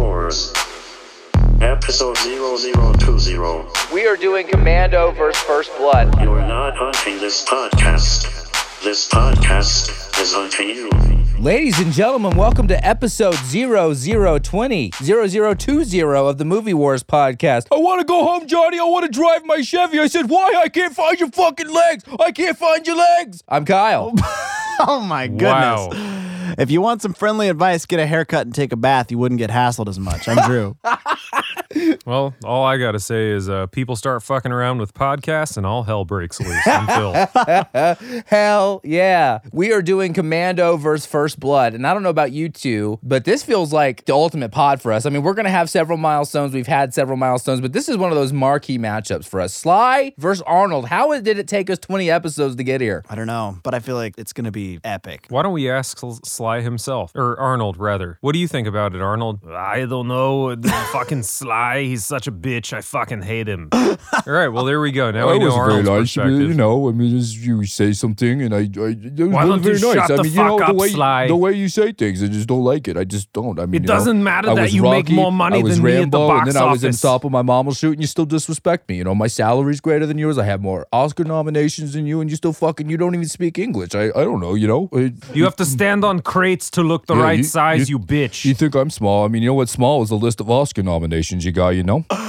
Wars. Episode 0020. We are doing Commando versus First Blood. You're not hunting this podcast. This podcast is hunting you. Ladies and gentlemen, welcome to episode 0020, 0020 of the Movie Wars podcast. I want to go home, Johnny. I want to drive my Chevy. I said, Why? I can't find your fucking legs. I can't find your legs. I'm Kyle. Oh my goodness. Wow. If you want some friendly advice, get a haircut and take a bath. You wouldn't get hassled as much. I'm Drew. Well, all I got to say is uh, people start fucking around with podcasts and all hell breaks loose. I'm Phil. Hell yeah. We are doing Commando versus First Blood. And I don't know about you two, but this feels like the ultimate pod for us. I mean, we're going to have several milestones. We've had several milestones, but this is one of those marquee matchups for us. Sly versus Arnold. How did it take us 20 episodes to get here? I don't know, but I feel like it's going to be epic. Why don't we ask Sly himself, or Arnold rather? What do you think about it, Arnold? I don't know. fucking Sly, he's such a bitch. I fucking hate him. all right, well there we go. Now we know was very Arnold's nice. I mean, perspective. you know, I mean, as you say something, and I, I it was Why don't very you nice. shut I the mean, you know, fuck the up, way Sly? the way you say things, I just don't like it. I just don't. I mean, It you know, doesn't matter I that was you make Rocky, more money I was than me at the Rambo, box and then I was in office. Stop with my mom will shoot, and you still disrespect me. You know, my salary's greater than yours. I have more Oscar nominations than you, and you still fucking you don't even speak English. I, I don't know. You know, I- You have to stand on crates to look the Yeah, right you- size, you, you- bitch. you think I'm small? I mean, you know what? Small is the list of Oscar nominations you got. You know.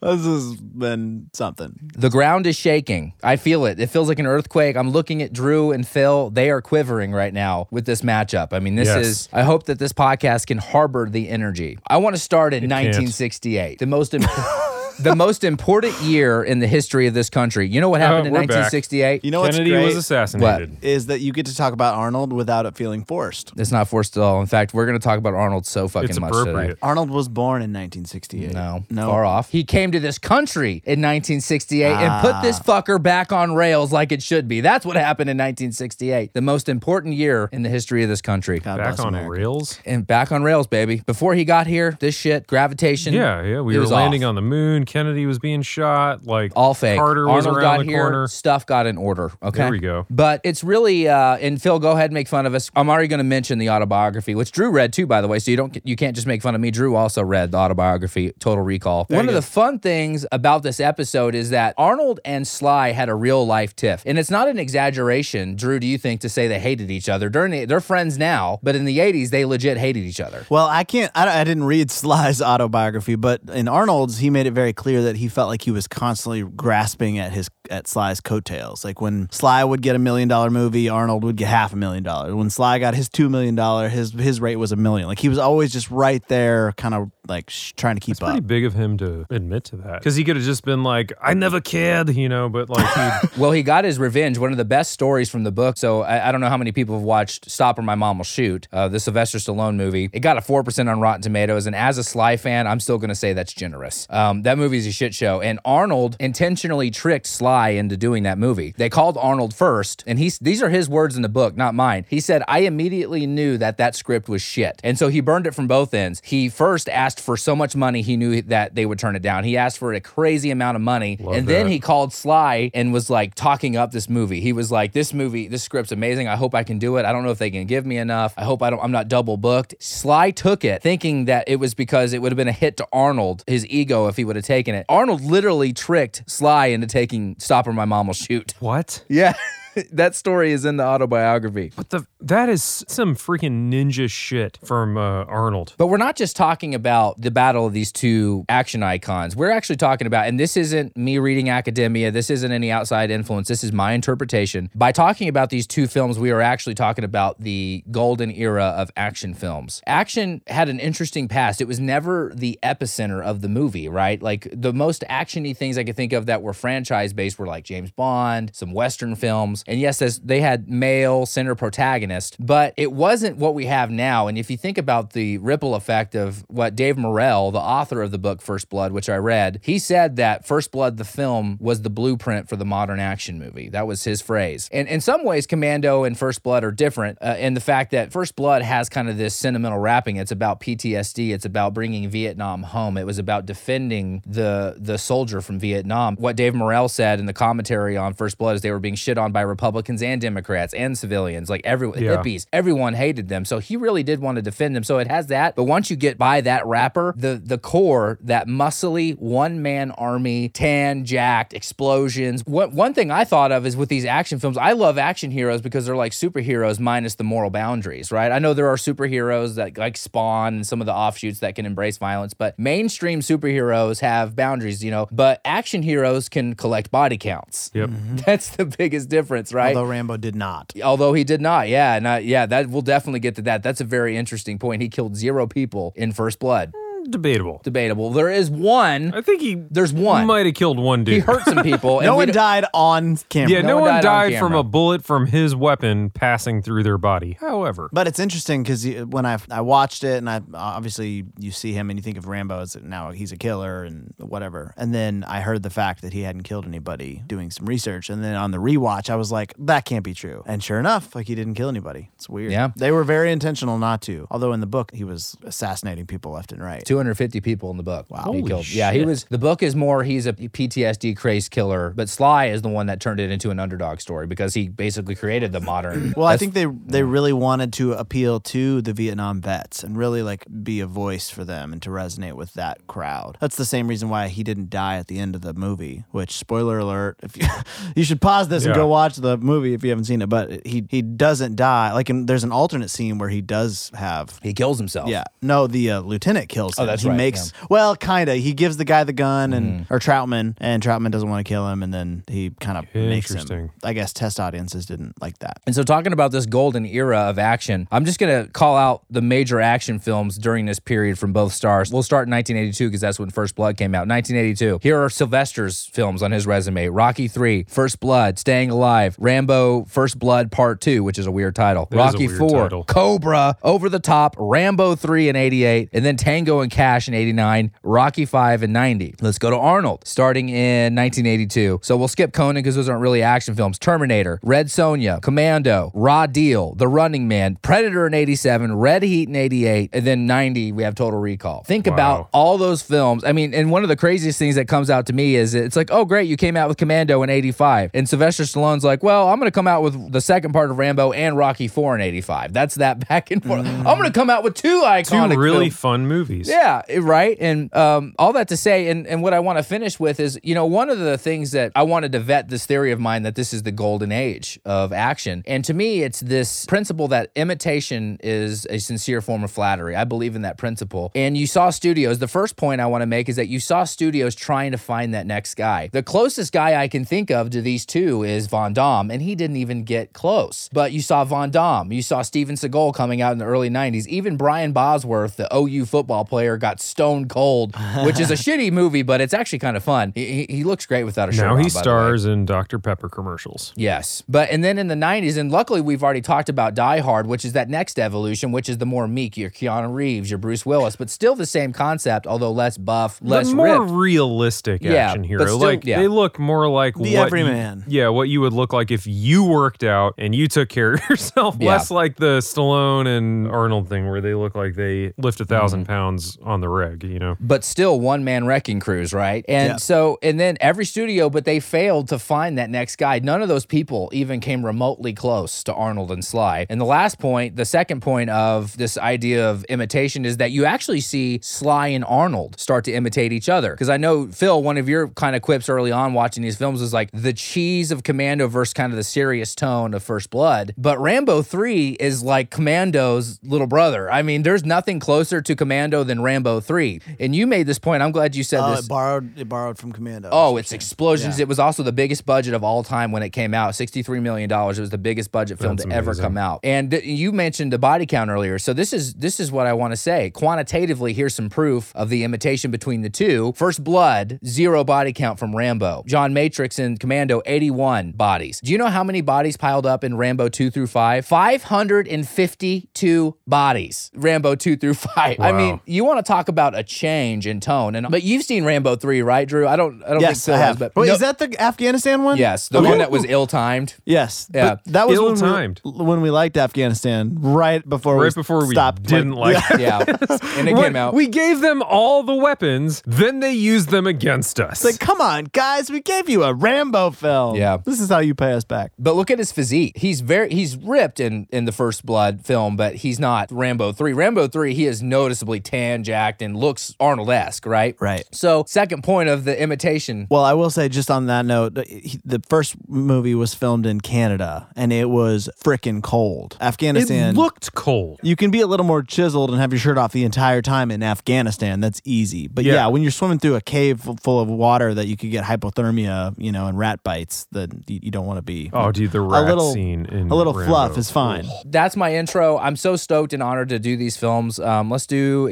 This has been something. The ground is shaking. I feel it. It feels like an earthquake. I'm looking at Drew and Phil. They are quivering right now with this matchup. I mean, this Yes. is, I hope that this podcast can harbor the energy. I want to start in can't. 1968, the most, im- the most important year in the history of this country. You know what happened in we're back. 1968? You know what's Kennedy great was assassinated. is that you get to talk about Arnold without it feeling forced. It's not forced at all. In fact, we're going to talk about Arnold so fucking It's much today. Arnold was born in 1968. No, no. far off. He came to this country in 1968 and put this Ah. fucker back on rails like it should be. That's what happened in 1968, the most important year in the history of this country. God Back on America. rails. And back on rails, baby. Before he got here, this shit, gravitation. Yeah, yeah. We were landing off. on the moon. Kennedy was being shot. Like all fake. Carter was around got the here, corner. stuff got in order. Okay, There we go. But it's really, uh, and Phil, go ahead and make fun of us. I'm already going to mention the autobiography, which Drew read too, by the way. So you don't, you can't just make fun of me. Drew also read the autobiography, Total Recall. One of the fun things about this episode is that Arnold and Sly had a real life tiff, and it's not an exaggeration. Drew, do you think to say they hated each other? During the, they're friends now, but in the '80s they legit hated each other. Well, I can't. I, I didn't read Sly's autobiography, but in Arnold's, he made it very clear that he felt like he was constantly grasping at his at Sly's coattails. Like when Sly would get a million dollar movie, Arnold would get half a million dollars. When Sly got his two million dollar, his his rate was a million. Like he was always just right there, kind of like sh- trying to keep Pretty up. Pretty big of him to admit to that. Because he could have just been like, I never cared, you know, but like, he, Well, he got his revenge. One of the best stories from the book. So I, I don't know how many people have watched Stop or My Mom Will Shoot, uh, the Sylvester Stallone movie. It got a 4% on Rotten Tomatoes. And as a Sly fan, I'm still going to say that's generous. Um, that is a shit show. And Arnold intentionally tricked Sly into doing that movie. They called Arnold first. And he's, these are his words in the book, not mine. He said, I immediately knew that that script was shit. And so he burned it from both ends. He first asked for so much money, he knew that they would turn it down. He asked for a crazy amount of money. and then he called Sly and was like talking up this movie. He was like, "This movie, this script's amazing. I hope I can do it. I don't know if they can give me enough. I hope I don't. I'm not double booked." Sly took it, thinking that it was because it would have been a hit to Arnold, his ego, if he would have taken it. Arnold literally tricked Sly into taking "Stop or My Mom Will Shoot." what? Yeah. that story is in the autobiography. But the? That is some freaking ninja shit from uh, Arnold. But we're not just talking about the battle of these two action icons. We're actually talking about, and this isn't me reading academia, this isn't any outside influence, this is my interpretation. By talking about these two films, we are actually talking about the golden era of action films. Action had an interesting past. It was never the epicenter of the movie, right? Like the most actiony things I could think of that were franchise based were like James Bond, some Western films. And yes, they had male center protagonist, but it wasn't what we have now. And if you think about the ripple effect of what Dave Morrell, the author of the book First Blood, which I read, he said that First Blood, the film, was the blueprint for the modern action movie. That was his phrase. And in some ways, Commando and First Blood are different uh, in the fact that First Blood has kind of this sentimental wrapping. It's about PTSD. It's about bringing Vietnam home. It was about defending the the soldier from Vietnam. What Dave Morrell said in the commentary on First Blood is they were being shit on by Republicans and Democrats and civilians, like everyone, Yeah. hippies, everyone hated them. So he really did want to defend them. So it has that. But once you get by that wrapper, the the core, that muscly one man army, tan, jacked, explosions. What one thing I thought of is with these action films, I love action heroes because they're like superheroes minus the moral boundaries, right? I know there are superheroes that like Spawn and some of the offshoots that can embrace violence, but mainstream superheroes have boundaries, you know. But action heroes can collect body counts. Yep. That's the biggest difference, right? Although Rambo did not. Although he did not, yeah, and I, yeah, that we'll definitely get to that. That's a very interesting point. He killed zero people in First Blood. Debatable. Debatable. There is one. I think he There's one. He might have killed one dude. He hurt some people. No we one died on camera. Yeah, no, one one died on died, from a bullet from his weapon passing through their body. However, But it's interesting because when I I watched it and I obviously you see him and you think of Rambo as now he's a killer and whatever, and then I heard the fact that he hadn't killed anybody doing some research, and then on the rewatch I was like that can't be true, and sure enough, like he didn't kill anybody. It's weird. Yeah. they were very intentional not to. Although in the book he was assassinating people left and right. 250 people in the book. Wow. He Holy killed. Yeah, he was. The book is more. He's a PTSD crazed killer, but Sly is the one that turned it into an underdog story because he basically created the modern. Well, I think they they really wanted to appeal to the Vietnam vets and really like be a voice for them and to resonate with that crowd. That's the same reason why he didn't die at the end of the movie. Which spoiler alert, if you you should pause this and go watch the movie if you haven't seen it. But he he doesn't die. Like in, there's an alternate scene where he does have. he kills himself. Yeah, no, the uh, lieutenant kills him. Oh, that's he right, makes well, kind of. He gives the guy the gun and mm-hmm. or Troutman, and Troutman doesn't want to kill him, and then he kind of makes him. Interesting. I guess test audiences didn't like that. And so, talking about this golden era of action, I'm just going to call out the major action films during this period from both stars. We'll start in 1982 because that's when First Blood came out. 1982. Here are Sylvester's films on his resume Rocky 3, First Blood, Staying Alive, Rambo, First Blood Part 2, which is a weird title, That is a Rocky weird 4, title. Cobra, Over the Top, Rambo 3 in 88, and then Tango and Cash in 89, Rocky 5 in 90. Let's go to Arnold, starting in 1982. So we'll skip Conan because those aren't really action films. Terminator, Red Sonja, Commando, Raw Deal, The Running Man, Predator in 87, Red Heat in 88, and then 90, we have Total Recall. Think about all those films. I mean, and one of the craziest things that comes out to me is it's like, oh, great, you came out with Commando in 85. And Sylvester Stallone's like, well, I'm going to come out with the second part of Rambo and Rocky 4 in 85. That's that back and forth. Mm. I'm going to come out with two iconic two really films. fun movies. Yeah, it- right. And um, all that to say, and, and what I want to finish with is, you know, one of the things that I wanted to vet this theory of mine that this is the golden age of action. And to me, it's this principle that imitation is a sincere form of flattery. I believe in that principle. And you saw studios, the first point I want to make is that you saw studios trying to find that next guy. The closest guy I can think of to these two is Van Damme, and he didn't even get close. But you saw Van Damme, you saw Steven Seagal coming out in the early 90s. Even Brian Bosworth, the OU football player, got stone cold, which is a shitty movie, but it's actually kind of fun. He, he, he looks great without a shirt Now on, he by stars in Dr. Pepper commercials. Yes. But and then in the 90s, and luckily we've already talked about Die Hard, which is that next evolution, which is the more meek, your Keanu Reeves, your Bruce Willis, but still the same concept, although less buff, less the more ripped. realistic Yeah, action but hero. still- like yeah. they look more like The what you- everyman. yeah, what you would look like if you worked out and you took care of yourself. Yeah. Less like the Stallone and Arnold thing where they look like they lift a 1000 Mm-hmm. pounds on the rig, You know. but still one man wrecking crews, right? And Yeah. so, and then every studio, but they failed to find that next guy. None of those people even came remotely close to Arnold and Sly. And the last point, the second point of this idea of imitation is that you actually see Sly and Arnold start to imitate each other. Because I know, Phil, one of your kind of quips early on watching these films was like the cheese of Commando versus kind of the serious tone of First Blood. But Rambo 3 is like Commando's little brother. I mean, there's nothing closer to Commando than Rambo 3. And you made this point. I'm glad you said Oh, this. it borrowed it borrowed from Commando. Oh, it's explosions. Yeah. It was also the biggest budget of all time when it came out. $63 million. It was the biggest budget film That's to ever come out. And th- you mentioned the body count earlier. So this is this is what I want to say. Quantitatively, here's some proof of the imitation between the two. First Blood, zero body count from Rambo. John Matrix and Commando, 81 bodies. Do you know how many bodies piled up in Rambo 2 through 5? 552 bodies. Rambo 2 through 5. I mean, you want want to talk about a change in tone. And but you've seen Rambo three, right, Drew? I don't. I don't Yes, think I have. has, but Wait, No- is that the Afghanistan one? yes, the Okay. one that was ill timed. Yes. Yeah. But that was Ill-timed. we, when we liked Afghanistan, right before Right we before we stopped. didn't like it. Yeah, and it What- came out. We gave them all the weapons, then they used them against us. It's like, come on, guys, we gave you a Rambo film. Yeah. This is how you pay us back. But look at his physique. He's very he's ripped in in the First Blood film, but he's not Rambo 3. Rambo 3, he is noticeably tan jacked and looks Arnold-esque, right? Right. So, second point of the imitation. Well, I will say, just on that note, the first movie was filmed in Canada and it was frickin' cold. it Afghanistan. looked cold. you can be a little more chiseled and have your shirt off the entire time in Afghanistan. That's easy. But yeah, Yeah. when you're swimming through a cave full of water that you could get hypothermia, you know, and rat bites, then you, you don't want to be. Oh, dude, the rat little- scene in a little Rambo. fluff is fine. That's my intro. I'm so stoked and honored to do these films. Um, let's do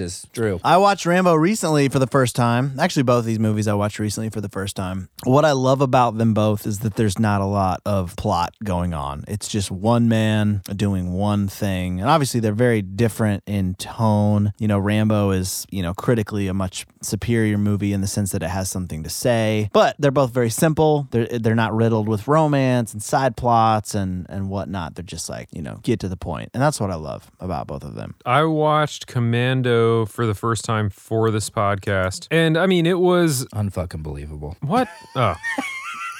experiences, Drew. I watched Rambo recently for the first time. Actually, both these movies I watched recently for the first time. What I love about them both is that there's not a lot of plot going on. It's just one man doing one thing. And obviously, they're very different in tone. You know, Rambo is, you know, critically a much superior movie in the sense that it has something to say. But they're both very simple. They're, they're not riddled with romance and side plots and, and whatnot. They're just like, you know, get to the point. And that's what I love about both of them. I watched Commando for the first time for this podcast. And I mean, it was Unfucking believable. what? Oh.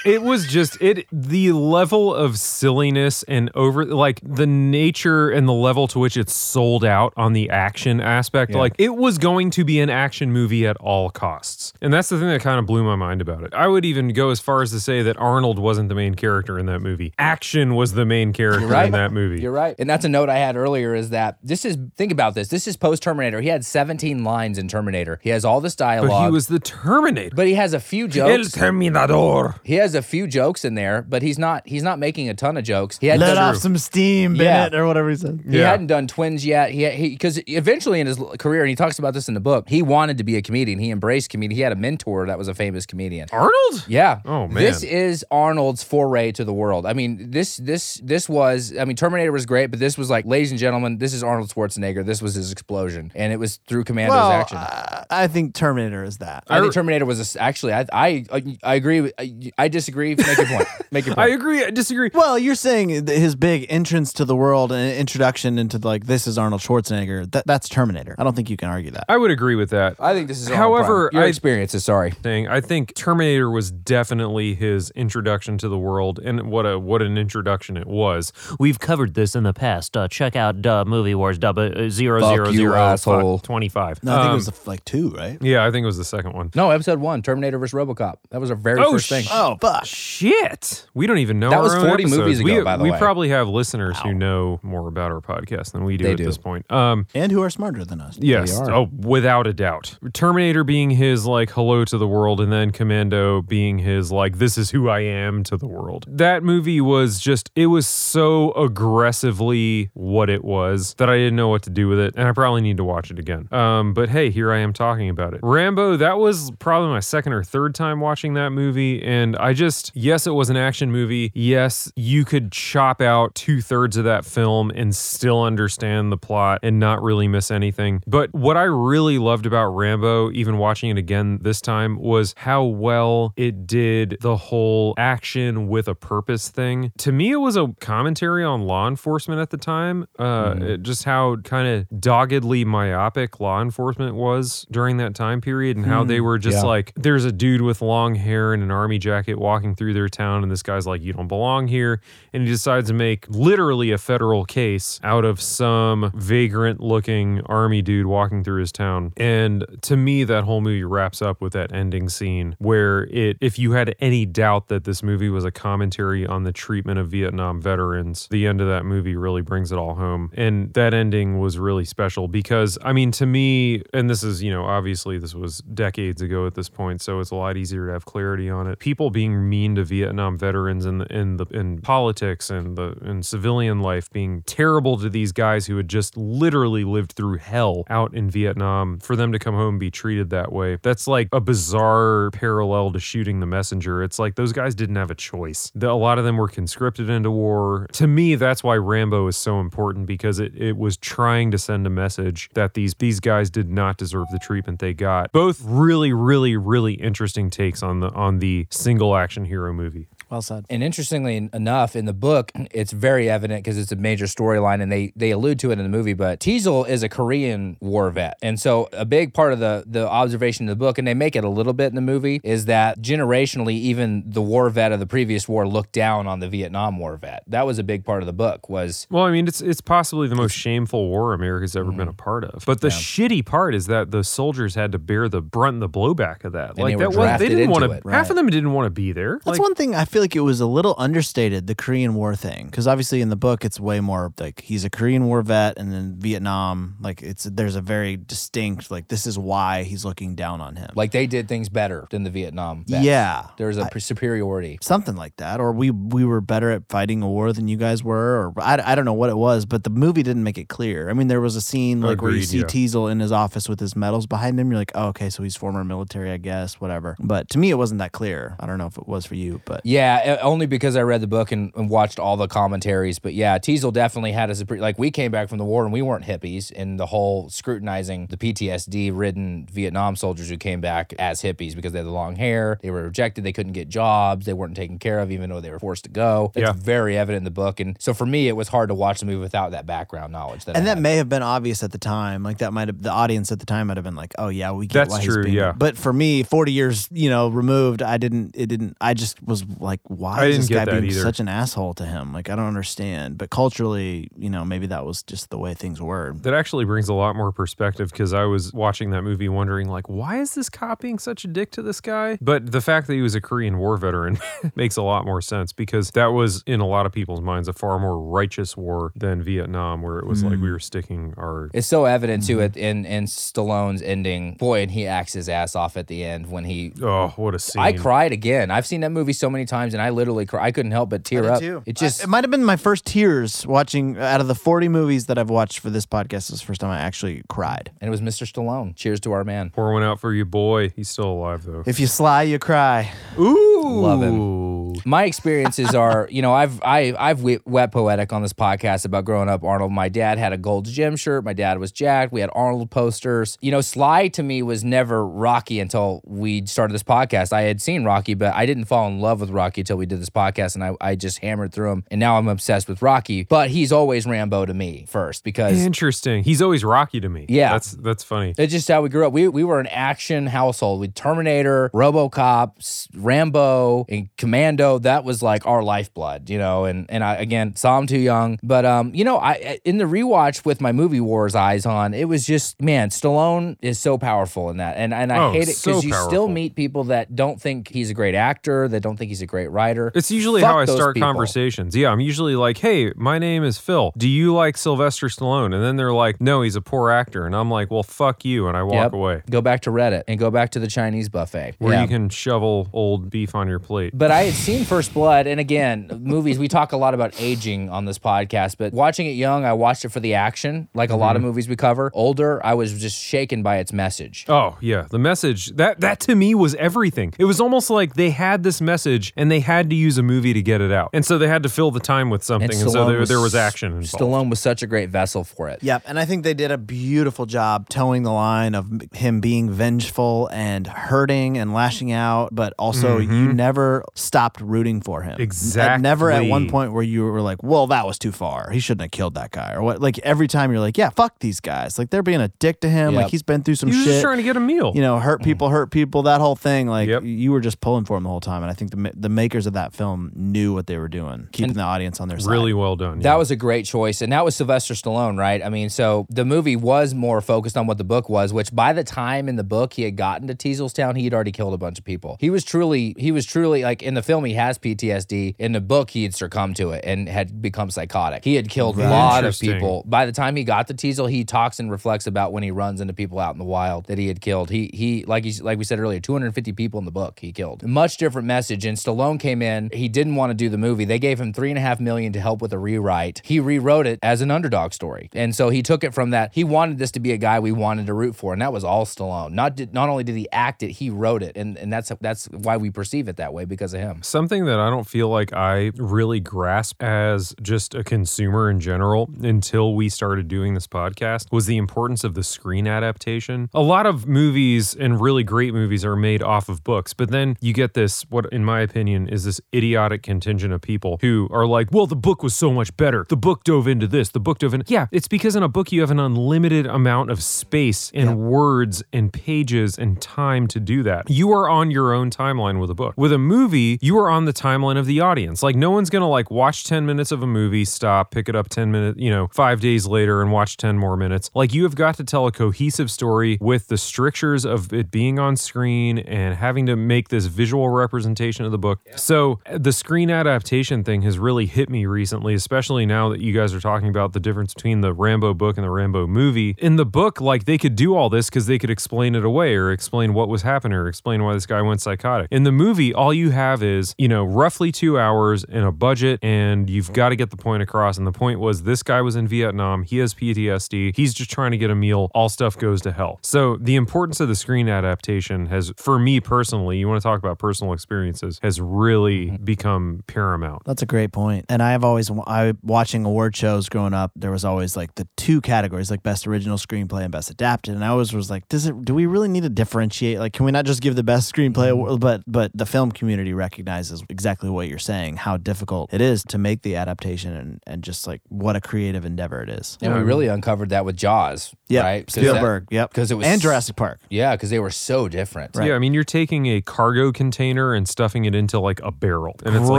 It was just it the level of silliness and over like the nature and the level to which it's sold out on the action aspect. Like it was going to be an action movie at all costs. And that's the thing that kind of blew my mind about it. I would even go as far as to say that Arnold wasn't the main character in that movie. Action was the main character right. in that movie. You're right. And that's a note I had earlier is that this is, think about this. This is post Terminator. He had 17 lines in Terminator. He has all this dialogue. But he was the Terminator. but he has a few jokes El jokes. Terminador. He has a few jokes in there, but he's not he's not making a ton of jokes. He had Let done, off some steam, Yeah. Bennett, or whatever he said. he Yeah. hadn't done twins yet. He he because eventually in his career, and he talks about this in the book, he wanted to be a comedian. He embraced comedian. He had a mentor that was a famous comedian. Arnold? Yeah. Oh, man. This is Arnold's foray to the world. I mean, this this this was I mean, Terminator was great, but this was like, ladies and gentlemen, this is Arnold Schwarzenegger. This was his explosion, and it was through Commando's Well, action. uh, I think Terminator is that. I think Terminator was a s actually. I I I agree. With, I, I disagree. Make your point. Make your point. I agree. I disagree. Well, you're saying that his big entrance to the world and introduction into like this is Arnold Schwarzenegger. That that's Terminator. I don't think you can argue that. I would agree with that. I think this is. However, Prime. your I- is. Sorry. thing. I think Terminator was definitely his introduction to the world, and what a what an introduction it was. We've covered this in the past. Uh, check out uh, Movie Wars double uh, zero Fuck zero you, zero. asshole. twenty five. No, I think it was the, like two, right? yeah, I think it was the second one. No, episode one, Terminator vs. RoboCop. That was our very Oh, first thing. sh- Oh, fuck. Shit, we don't even know. That our was own 40 movies ago, We, by the we way. We probably have listeners who know more about our podcast than we do They at do. this point. Um, And who are smarter than us? Yes. are. Oh, without a doubt. Terminator being his like hello to the world, and then Commando being his like this is who I am to the world. That movie was just it was so aggressively what it was that I didn't know what to do with it, and I probably need to watch it again. Um, but hey, here I am talking about it. Rambo. That was probably my second or third time watching that movie, and I just yes, it was an action movie. Yes, you could chop out two thirds of that film and still understand the plot and not really miss anything. But what I really loved about Rambo, even watching it again this time, was how well it did the whole action with a purpose thing. To me, it was a commentary on law enforcement at the time, uh, it- just how kind of doggedly myopic law enforcement was during that time period and how they were just Yeah. like, there's a dude with long hair and an army jacket walking through their town, and this guy's like, you don't belong here. And he decides to make literally a federal case out of some vagrant looking army dude walking through his town. And to me, that whole movie wraps up with that ending scene where it, if you had any doubt that this movie was a commentary on the treatment of Vietnam veterans, the end of that movie really brings it all home. And that ending was really special because, I mean, to me, and this is, you know, obviously this was decades ago at this point, so it's a lot easier to have clarity on it. People being mean to Vietnam veterans in, in the in politics and the in civilian life, being terrible to these guys who had just literally lived through hell out in Vietnam. For them to come home and be treated that way, that's like a bizarre parallel to shooting the messenger. It's like those guys didn't have a choice. The- a lot of them were conscripted into war. To me, that's why Rambo is so important because it, it was trying to send a message that these these guys did not deserve the treatment they got. Both really, really, really interesting takes on the on the single action hero movie. Well said. And interestingly enough, in the book, it's very evident because it's a major storyline, and they they allude to it in the movie. But Teasle is a Korean war vet, and so a big part of the the observation in the book, and they make it a little bit in the movie, is that generationally, even the war vet of the previous war looked down on the Vietnam War vet. That was a big part of the book. Was Well, I mean, it's it's possibly the most shameful war America's ever been mm-hmm. a part of. But the shitty part is that the soldiers had to bear the brunt and the blowback of that. they like were that was they didn't into want it, to. Half right. of them didn't want to be there. That's Like, one thing I feel like it was a little understated, the Korean War thing. Because obviously in the book, it's way more like he's a Korean War vet, and then Vietnam, like it's there's a very distinct like this is why he's looking down on him. like they did things better than the Vietnam. Vets. Yeah. there's was a superiority. something like that, or we we were better at fighting a war than you guys were, or I, I don't know what it was, but the movie didn't make it clear. I mean, there was a scene like where you see yeah. Teasle in his office with his medals behind him. You're like, oh, okay, so he's former military, I guess, whatever. But to me, it wasn't that clear. I don't know if it was for you, but Yeah, uh, only because I read the book and, and watched all the commentaries. But yeah, Teasle definitely had us a pretty like we came back from the war and we weren't hippies, and the whole scrutinizing the PTSD ridden Vietnam soldiers who came back as hippies because they had the long hair, they were rejected, they couldn't get jobs, they weren't taken care of, even though they were forced to go. It's Yeah. very evident in the book, and so for me, it was hard to watch the movie without that background knowledge. That and I that had. may have been obvious at the time. Like that might have the audience at the time might have been like, oh yeah, we get That's why true, he's being. yeah. But for me, forty years, you know, removed, I didn't. It didn't. I just was like, why I is this guy being either. such an asshole to him? Like I don't understand. But culturally, you know, maybe that was just the way things were. That actually brings a lot more perspective because I was watching that movie wondering, like, why is this cop being such a dick to this guy? But the fact that he was a Korean War veteran makes a lot more sense because that was, in a lot of people's minds, a far more righteous war than Vietnam, where it was like we were sticking our. It's so evident Mm-hmm. to it in in Stallone's ending. Boy, and he acts his ass off at the end when he Oh, what a scene! I cried again. I've seen that movie so many times, and I literally cry. I couldn't help but tear up. It just it might have been my first tears watching out of the 40 movies that I've watched for this podcast. This is the first time I actually cried. and it was Mr. Stallone. Cheers to our man. Pour one out for you, boy. He's still alive though. If you sly, you cry. Ooh, Love My experiences are, you know, I've I I've we- wet poetic on this podcast about growing up. Arnold, my dad had a gold Gym shirt. My dad was jacked. We had Arnold posters. You know, Sly to me was never Rocky until we started this podcast. I had seen Rocky, but I didn't fall in love with Rocky until we did this podcast, and I I just hammered through him, and now I'm obsessed with Rocky. But he's always Rambo to me first because Interesting. He's always Rocky to me. Yeah. that's that's funny. It's just how we grew up. We we were an action household with Terminator, RoboCop, Rambo, and Commando. That was like our lifeblood, you know. And and I again saw him too young, but um, you know, I in the rewatch with my movie wars eyes on, it was just man, Stallone is so powerful in that, and and I Oh, hate it so because you still meet people that don't think he's a great actor, that don't think he's a great writer. It's usually Fuck how I start people. conversations. Yeah, I'm usually like, "Hey, my name is Phil. Do you like Sylvester Stallone?" And then they're like, "No, he's a poor actor." And I'm like, "Well, fuck you," and I walk Yep. away. Go back to Reddit and go back to the Chinese buffet Where Yeah. you can shovel old beef on your plate. But I had seen First Blood, and again, movies. We talk a lot about aging on this podcast, but watching it young, I watched it for the action, like a lot Mm-hmm. of movies we cover. Older, I was just shaken by its message. Oh yeah, the message that that to me was everything. It was almost like they had this message and they had to use a movie to get it out, and so they had to fill the time with something, and, so Stallone there, there was action involved. Stallone was such a great vessel for it. Yep, and I think they did a beautiful job toeing the line of him being vengeful and hurting and lashing out, but also mm-hmm. you never stopped rooting for him. At- never at one point where you were like, "Well, that was too far. He shouldn't have killed that guy," or what. Like every time you're like, "Yeah, fuck these guys. Like they're being a dick to him. Yep. Like he's been through some He was shit." just trying to get a meal. you know, hurt people, hurt people, that whole thing. Like Yep. you were just pulling for him the whole time, and I think the the makers of that film knew what they were doing, keeping the audience on their side. really well done. That was a great choice. And that was Sylvester Stallone, right? I mean, so the movie was more focused on what the book was, which by the time in the book he had gotten to Teaselstown, he had already killed a bunch of people. He was truly, he was truly like in the film, he he has PTSD. In the book, he had succumbed to it and had become psychotic. He had killed a lot of people. By the time he got to Teasle, he talks and reflects about when he runs into people out in the wild that he had killed. He he like he like we said earlier, 250 people in the book he killed. Much different message. And Stallone came in. He didn't want to do the movie. They gave him three and a half million to help with a rewrite. He rewrote it as an underdog story, and so he took it from that. He wanted this to be a guy we wanted to root for, and that was all Stallone. Not did, not only did he act it, he wrote it, and and that's that's why we perceive it that way because of him. Something that I don't feel like I really grasp as just a consumer in general until we started doing this podcast was the importance of the screen adaptation. A lot of movies and really great movies are made off of books, but then you get this, what in my opinion is this idiotic contingent of people who are like, well, the book was so much better. The book dove into this, the book dove in. Yeah, it's because in a book you have an unlimited amount of space and words and pages and time to do that. You are on your own timeline with a book. With a movie, you are on the timeline of the audience. Like no one's gonna like watch 10 minutes of a movie, stop, pick it up 10 minutes, you know, five days later and watch 10 more minutes. Like you have got to tell a cohesive story with the strictures of it being on screen and having to make this visual representation of the book. So uh, the screen adaptation thing has really hit me recently, especially now that you guys are talking about the difference between the Rambo book and the Rambo movie. In the book, like they could do all this because they could explain it away or explain what was happening or explain why this guy went psychotic. In the movie, all you have is, you know, roughly two hours and a budget, and you've mm-hmm. got to get the point across. And the point was this guy was in Vietnam, he has PTSD, he's just trying to get a meal, all stuff goes to hell. So the importance of the screen adaptation has, for me personally, you want to talk about personal experiences, has really Mm-hmm. become paramount. That's a great point. And I have always, I watching award shows growing up, there was always like the two categories, like best original screenplay and best adapted. And I always was like, does it, do we really need to differentiate? Like, can we not just give the best screenplay mm-hmm. award? But, but the film community recognizes exactly what you're saying, how difficult it is to make the adaptation and, and just like what a creative endeavor it is. And we really mm-hmm. uncovered that with Jaws, Yeah. right? 'Cause that- Spielberg. yep. 'cause it was- and Jurassic Park. Yeah, because they were so different. Right. Yeah, I mean, you're taking a cargo container and stuffing it into like a barrel, and it's like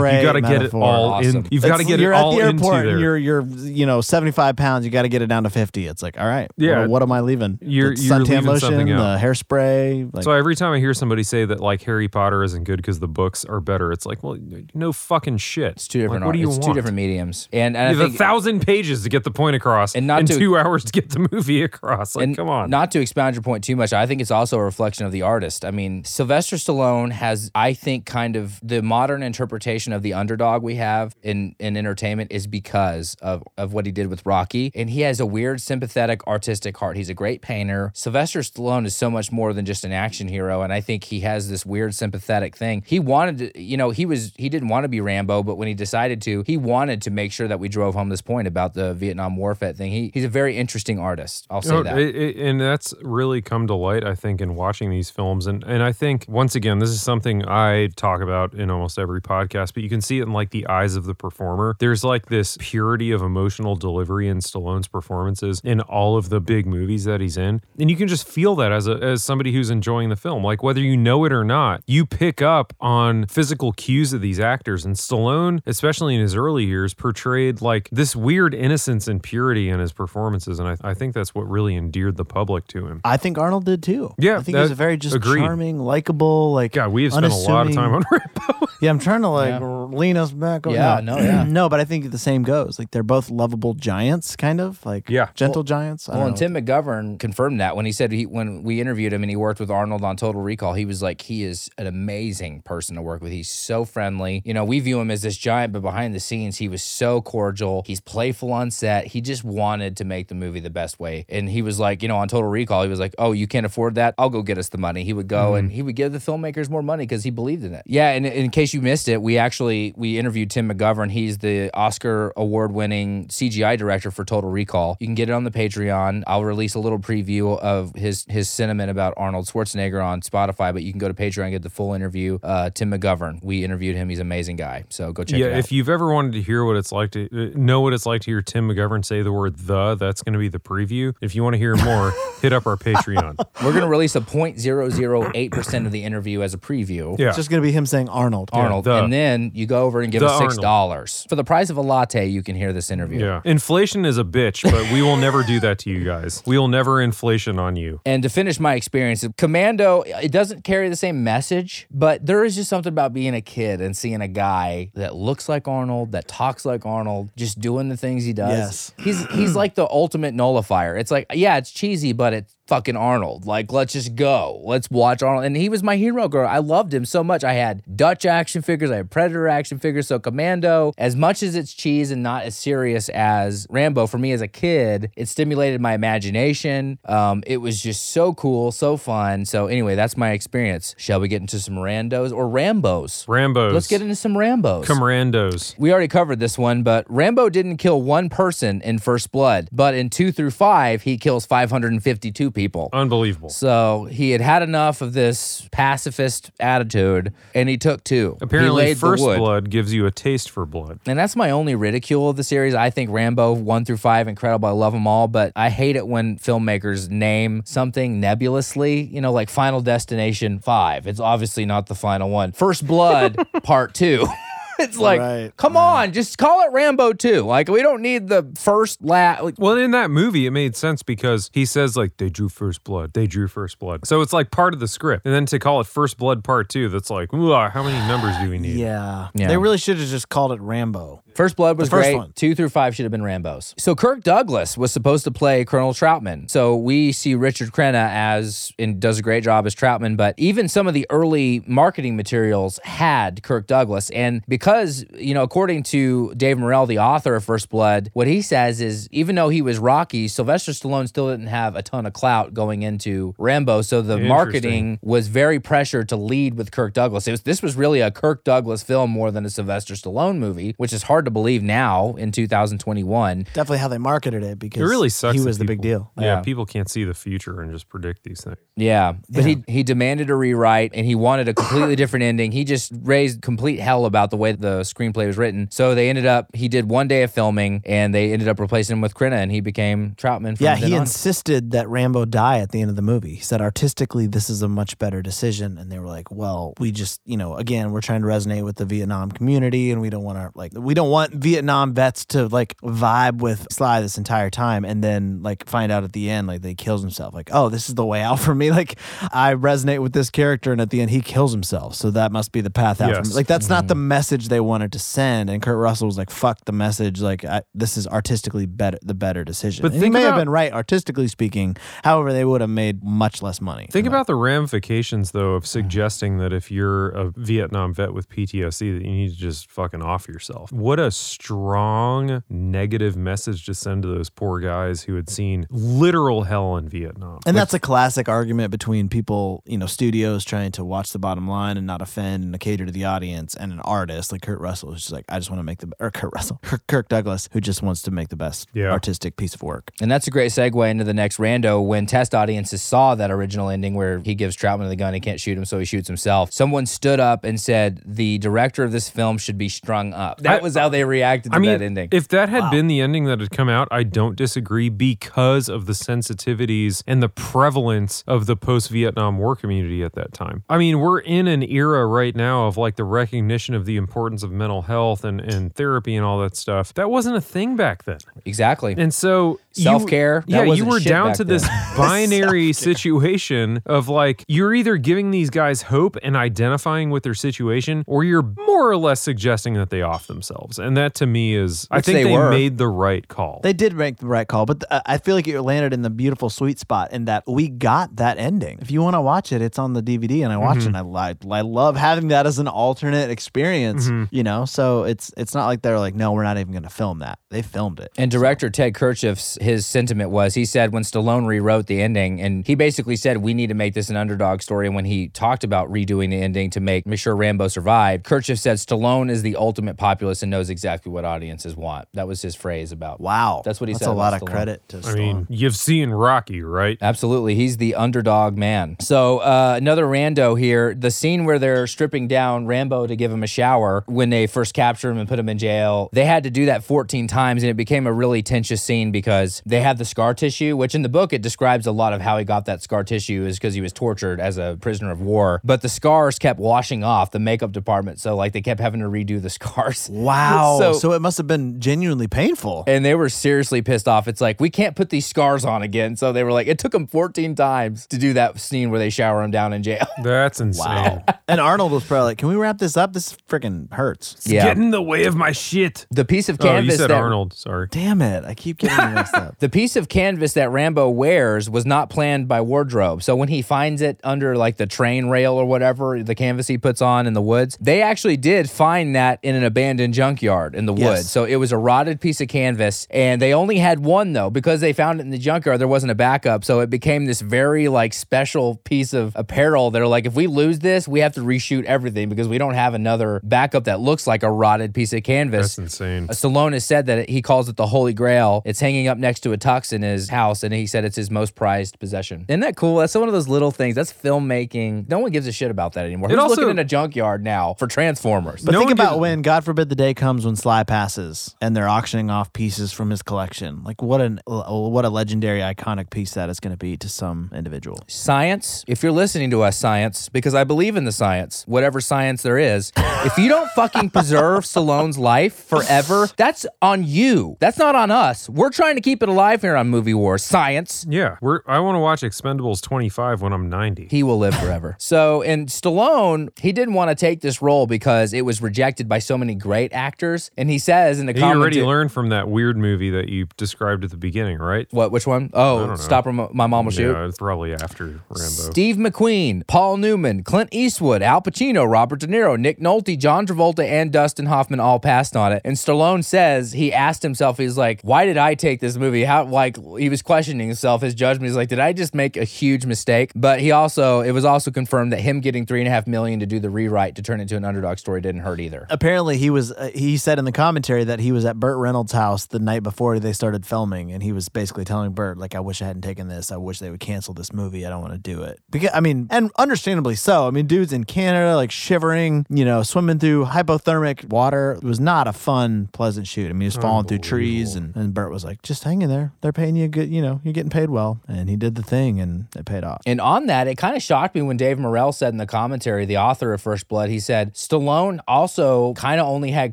Great you got to get it metaphor. all in. Awesome. You've got to It's- get it you're all at the into airport there. and you're you're you know 75 pounds you got to get it down to 50 it's like all right Yeah. what, what am i leaving You're- The you're suntan leaving lotion something the out. hairspray like so every time I hear somebody say that like Harry Potter isn't good because the books are better, it's like, well, no fucking shit. It's two different. Like, what do you it's want? two different mediums, and, and You I have think a thousand pages to get the point across, And not and to- two hours to get the movie across. Like, and come on. Not to expound your point too much, I think it's also a reflection of the artist. I mean, Sylvester Stallone has, I think, kind of the modern interpretation of the underdog we have in, in entertainment is because of, of what he did with Rocky. And he has a weird, sympathetic, artistic heart. He's a great painter. Sylvester Stallone is so much more than just an action hero. And I think he has this weird, sympathetic thing. He wanted to, you know, he was, he didn't want to be Rambo, but when he decided to, he wanted to make sure that we drove home this point about the Vietnam War vet thing. He, he's a very interesting artist. I'll say No, that. it- it- and that's really come to light, I think, in watching these films. And and I think once again, this is something I talk about in almost every podcast, but you can see it in like the eyes of the performer. There's like this purity of emotional delivery in Stallone's performances in all of the big movies that he's in. And you can just feel that as a as somebody who's enjoying the film. Like whether you know it or not, you pick up on physical cues of these actors. And Stallone, especially in his early years, portrayed like this weird innocence and purity in his performances. And I, I think that's what really endeared the public to him. i think arnold did too Yeah, i think he was a very just agreed. charming likable like God, we have spent a lot of time on Rambo. Yeah i'm trying to like lean us back over- Yeah, no, yeah. no but i think the same goes like they're both lovable giants kind of like Yeah. gentle giants I Well, don't and know. Tim McGovern confirmed that when he said he when we interviewed him and he worked with Arnold on Total Recall, he was like, he is an amazing person to work with. He's so friendly. You know, we view him as this giant, but behind the scenes, he was so cordial. He's playful on set. He just wanted to make the movie the best way. And he was like, you know, on Total Recall, he was like, oh, you can't afford that? I'll go get us the money. He would go mm-hmm. and he would give the filmmakers more money because he believed in it. Yeah, and in case you missed it, we actually we interviewed Tim McGovern. He's the Oscar award winning CGI director for Total Recall. You can get it on the Patreon. I'll release a little preview of his his sentiment about Arnold Schwarzenegger on Spotify, but you can go to Patreon and get the full interview. Uh, Tim McGovern. We interviewed him. He's an amazing guy. So go check yeah, it out. if you've ever wanted to hear what it's like to uh, know what it's like to hear Tim McGovern say the word the, that's going to be the preview. If you want to hear more, hit up our Patreon. We're gonna release a 0.008% of the interview as a preview. Yeah. it's just gonna be him saying arnold Arnold, the. and then you go over and give The us $6. for the price of a latte. You can hear this interview. Yeah. Inflation is a bitch, but we will never do that to you guys. We will never inflation on you. And to finish my experience, Commando, it doesn't carry the same message, but there is just something about being a kid and seeing a guy that looks like Arnold, that talks like Arnold, just doing the things he does. Yes. He's he's like the ultimate nullifier. It's like, yeah, it's cheesy, but it's fucking Arnold. Like, let's just go. Let's watch Arnold. And he was my hero girl. I loved him so much. I had Dutch action figures, I had Predator action figures. So Commando, as much as it's cheese and not as serious as Rambo, for me as a kid, it stimulated my imagination. Um, it was just so cool, so fun. So anyway, that's my experience. Shall we get into some randos or Rambos? Rambos. Let's get into some Rambos. Comrandos. We already covered this one, but Rambo didn't kill one person in First Blood, but in two through five, he kills 552 people. Unbelievable. So he had had enough of this pacifist attitude, and he took two. Apparently, First. Blood gives you a taste for blood. And that's my only ridicule of the series. I think Rambo 1 through 5 incredible. I love them all, but I hate it when filmmakers name something nebulously, you know, like Final Destination 5. It's obviously not the final one. First Blood Part 2. It's like, Right, come on, just call it Rambo 2. Like, we don't need the first la Like, Well, in that movie, it made sense because he says, like, they drew first blood. They drew first blood. So it's like part of the script. And then to call it First Blood Part 2, that's like, how many numbers do we need? Yeah. Yeah. They really should have just called it Rambo. First Blood was first great. one. Two through five should have been Rambo's. So Kirk Douglas was supposed to play Colonel Troutman. So we see Richard Crenna as and does a great job as Troutman, but even some of the early marketing materials had Kirk Douglas. And because, you know, according to Dave Morrell, the author of First Blood, what he says is even though he was Rocky, Sylvester Stallone still didn't have a ton of clout going into Rambo. So the marketing was very pressured to lead with Kirk Douglas. It was this was really a Kirk Douglas film more than a Sylvester Stallone movie, which is hard to believe now in 2021. Definitely how they marketed it because It really sucks. he that was the big deal. Yeah, Yeah. people can't see the future and just predict these things. Yeah, but he he demanded a rewrite and he wanted a completely different ending. He just raised complete hell about the way the screenplay was written. So they ended up he did one day of filming and they ended up replacing him with Crenna and he became Troutman. From Yeah, he on. insisted that Rambo die at the end of the movie. He said artistically this is a much better decision and they were like, "Well, we just, you know, again, we're trying to resonate with the Vietnam community and we don't want to like we don't want Vietnam vets to like vibe with Sly this entire time and then like find out at the end like they kills himself. Like, "Oh, this is the way out for me." Like I resonate with this character and at the end he kills himself. So that must be the path out for me. Like that's not the mm-hmm. message they wanted to send and Kurt Russell was like, "Fuck the message. Like I, this is artistically better the better decision." But And he think may have been right artistically speaking. However, they would have made much less money. Think from that. about the ramifications, though, of mm. suggesting that if you're a Vietnam vet with PTSD, that you need to just fucking off yourself. What a strong negative message to send to those poor guys who had seen literal hell in Vietnam. And that's a classic argument between people, you know, studios trying to watch the bottom line and not offend and cater to the audience, and an artist like Kurt Russell who's just like, I just want to make the or Kurt Russell, Kirk, Kirk Douglas, who just wants to make the best Yeah. artistic piece of work. And that's a great segue into the next rando when test audiences saw that original ending where he gives Troutman the gun, he can't shoot him, so he shoots himself. Someone stood up and said the director of this film should be strung up. That I- was how they reacted to I mean, that ending. if that had been the ending that had come out, I don't disagree because of the sensitivities and the prevalence of the post Vietnam War community at that time. I mean, we're in an era right now of like the recognition of the importance of mental health and, and therapy and all that stuff. That wasn't a thing back then. exactly. And so you- Self-care, Yeah, you wasn't were shit down back to this then. binary situation of like you're either giving these guys hope and identifying with their situation, or you're more or less suggesting that they off themselves. And that to me is, I think they they, made the right call. They did make the right call, but th- I feel like it landed in the beautiful sweet spot in that we got that ending. If you want to watch it, it's on the DVD, and I watch mm-hmm. it. And I, li- I love having that as an alternate experience. Mm-hmm. You know, so it's it's not like they're like, no, we're not even going to film that. They filmed it. And director Ted Kotcheff's his sentiment was he said when Stallone rewrote the ending, and he basically said we need to make this an underdog story. And when he talked about redoing the ending to make make sure Rambo survived, Kotcheff said Stallone is the ultimate populist and knows exactly what audiences want. That was his phrase about. Wow, That's what he That's said a lot about of Stallone. credit to. I mean, you've seen Rocky, right? Absolutely. He's the underdog man. So, uh, another rando here. The scene where they're stripping down Rambo to give him a shower. When they first capture him and put him in jail, they had to do that 14 times, and it became a really tense scene because they have the scar tissue, which in the book it describes a lot of how he got that scar tissue is because he was tortured as a prisoner of war. But the scars kept washing off the makeup department, so like they kept having to redo the scars. Wow. So- So, it must have been genuinely painful. And they were seriously pissed off. It's like, we can't put these scars on again. So they were like, it took them 14 times to do that scene where they shower him down in jail. That's insane. Wow. and Arnold was probably like, "Can we wrap this up? This freaking hurts." Yeah. Get in the way of my shit. The piece of canvas. Oh, you said that Arnold. Sorry. Damn it! I keep getting it mixed up. the piece of canvas that Rambo wears was not planned by wardrobe. So when he finds it under like the train rail or whatever, the canvas he puts on in the woods, they actually did find that in an abandoned junkyard in the Yes. woods. So it was a rotted piece of canvas and they only had one though because they found it in the junkyard there wasn't a backup. So it became this very like special piece of apparel. They're like if we lose this, we have to reshoot everything because we don't have another backup that looks like a rotted piece of canvas. That's insane. Uh, Stallone has said that he calls it the Holy Grail. It's hanging up next to a tux in his house, and he said it's his most prized possession. Isn't that cool? That's one of those little things. That's filmmaking. No one gives a shit about that anymore. It Who's also- looking in a junkyard now for Transformers? But No think about gives- when, God forbid, the day comes when Sly passes and they're auctioning off pieces from his collection. Like what an what a legendary, iconic piece that is going to be to some individual. science, if you're listening to us, science, because I believe in the science, whatever science there is, if you don't fucking preserve Stallone's life forever, that's on you. That's not on us. We're trying to keep it alive here on Movie War. Science. Yeah, we're. I want to watch Expendables 25 when I'm 90. He will live forever. so, and Stallone, he didn't want to take this role because it was rejected by so many great actors. And he says in the He already learned from that weird movie that you described at the beginning, right? what? Which one? Oh. Stop Mo- My Mom Will Shoot. Yeah, it's probably after Rambo. Steve McQueen, Paul Newman, Clint Eastwood, Al Pacino, Robert De Niro, Nick Nolte, John Travolta, and Dustin Hoffman all passed on it. And Stallone says he asked himself, he's like, why did I take this movie? How, like, he was questioning himself, his judgment. He's like, did I just make a huge mistake? But he also, it was also confirmed that him getting three and a half million to do the rewrite to turn it into an underdog story didn't hurt either. Apparently, he was. Uh, he said in the commentary that he was at Burt Reynolds' house the night before they started filming, and he was basically telling Burt, like, "I wish I hadn't taken this. I wish they would cancel this movie. I don't want to do it." Because I mean, and understandably so. I mean, dude's in Canada, like shivering, you know, swimming through hypothermic water. It was not a fun, pleasant shoot. I mean, he was falling through trees, and and Burt was like, "Just hang in there. They're paying you good. You know, you're getting paid well." And he did the thing, and it paid off. And on that, it kind of shocked me when Dave Morrell said in the commentary, the author of First Blood, he said Stallone also kind of only had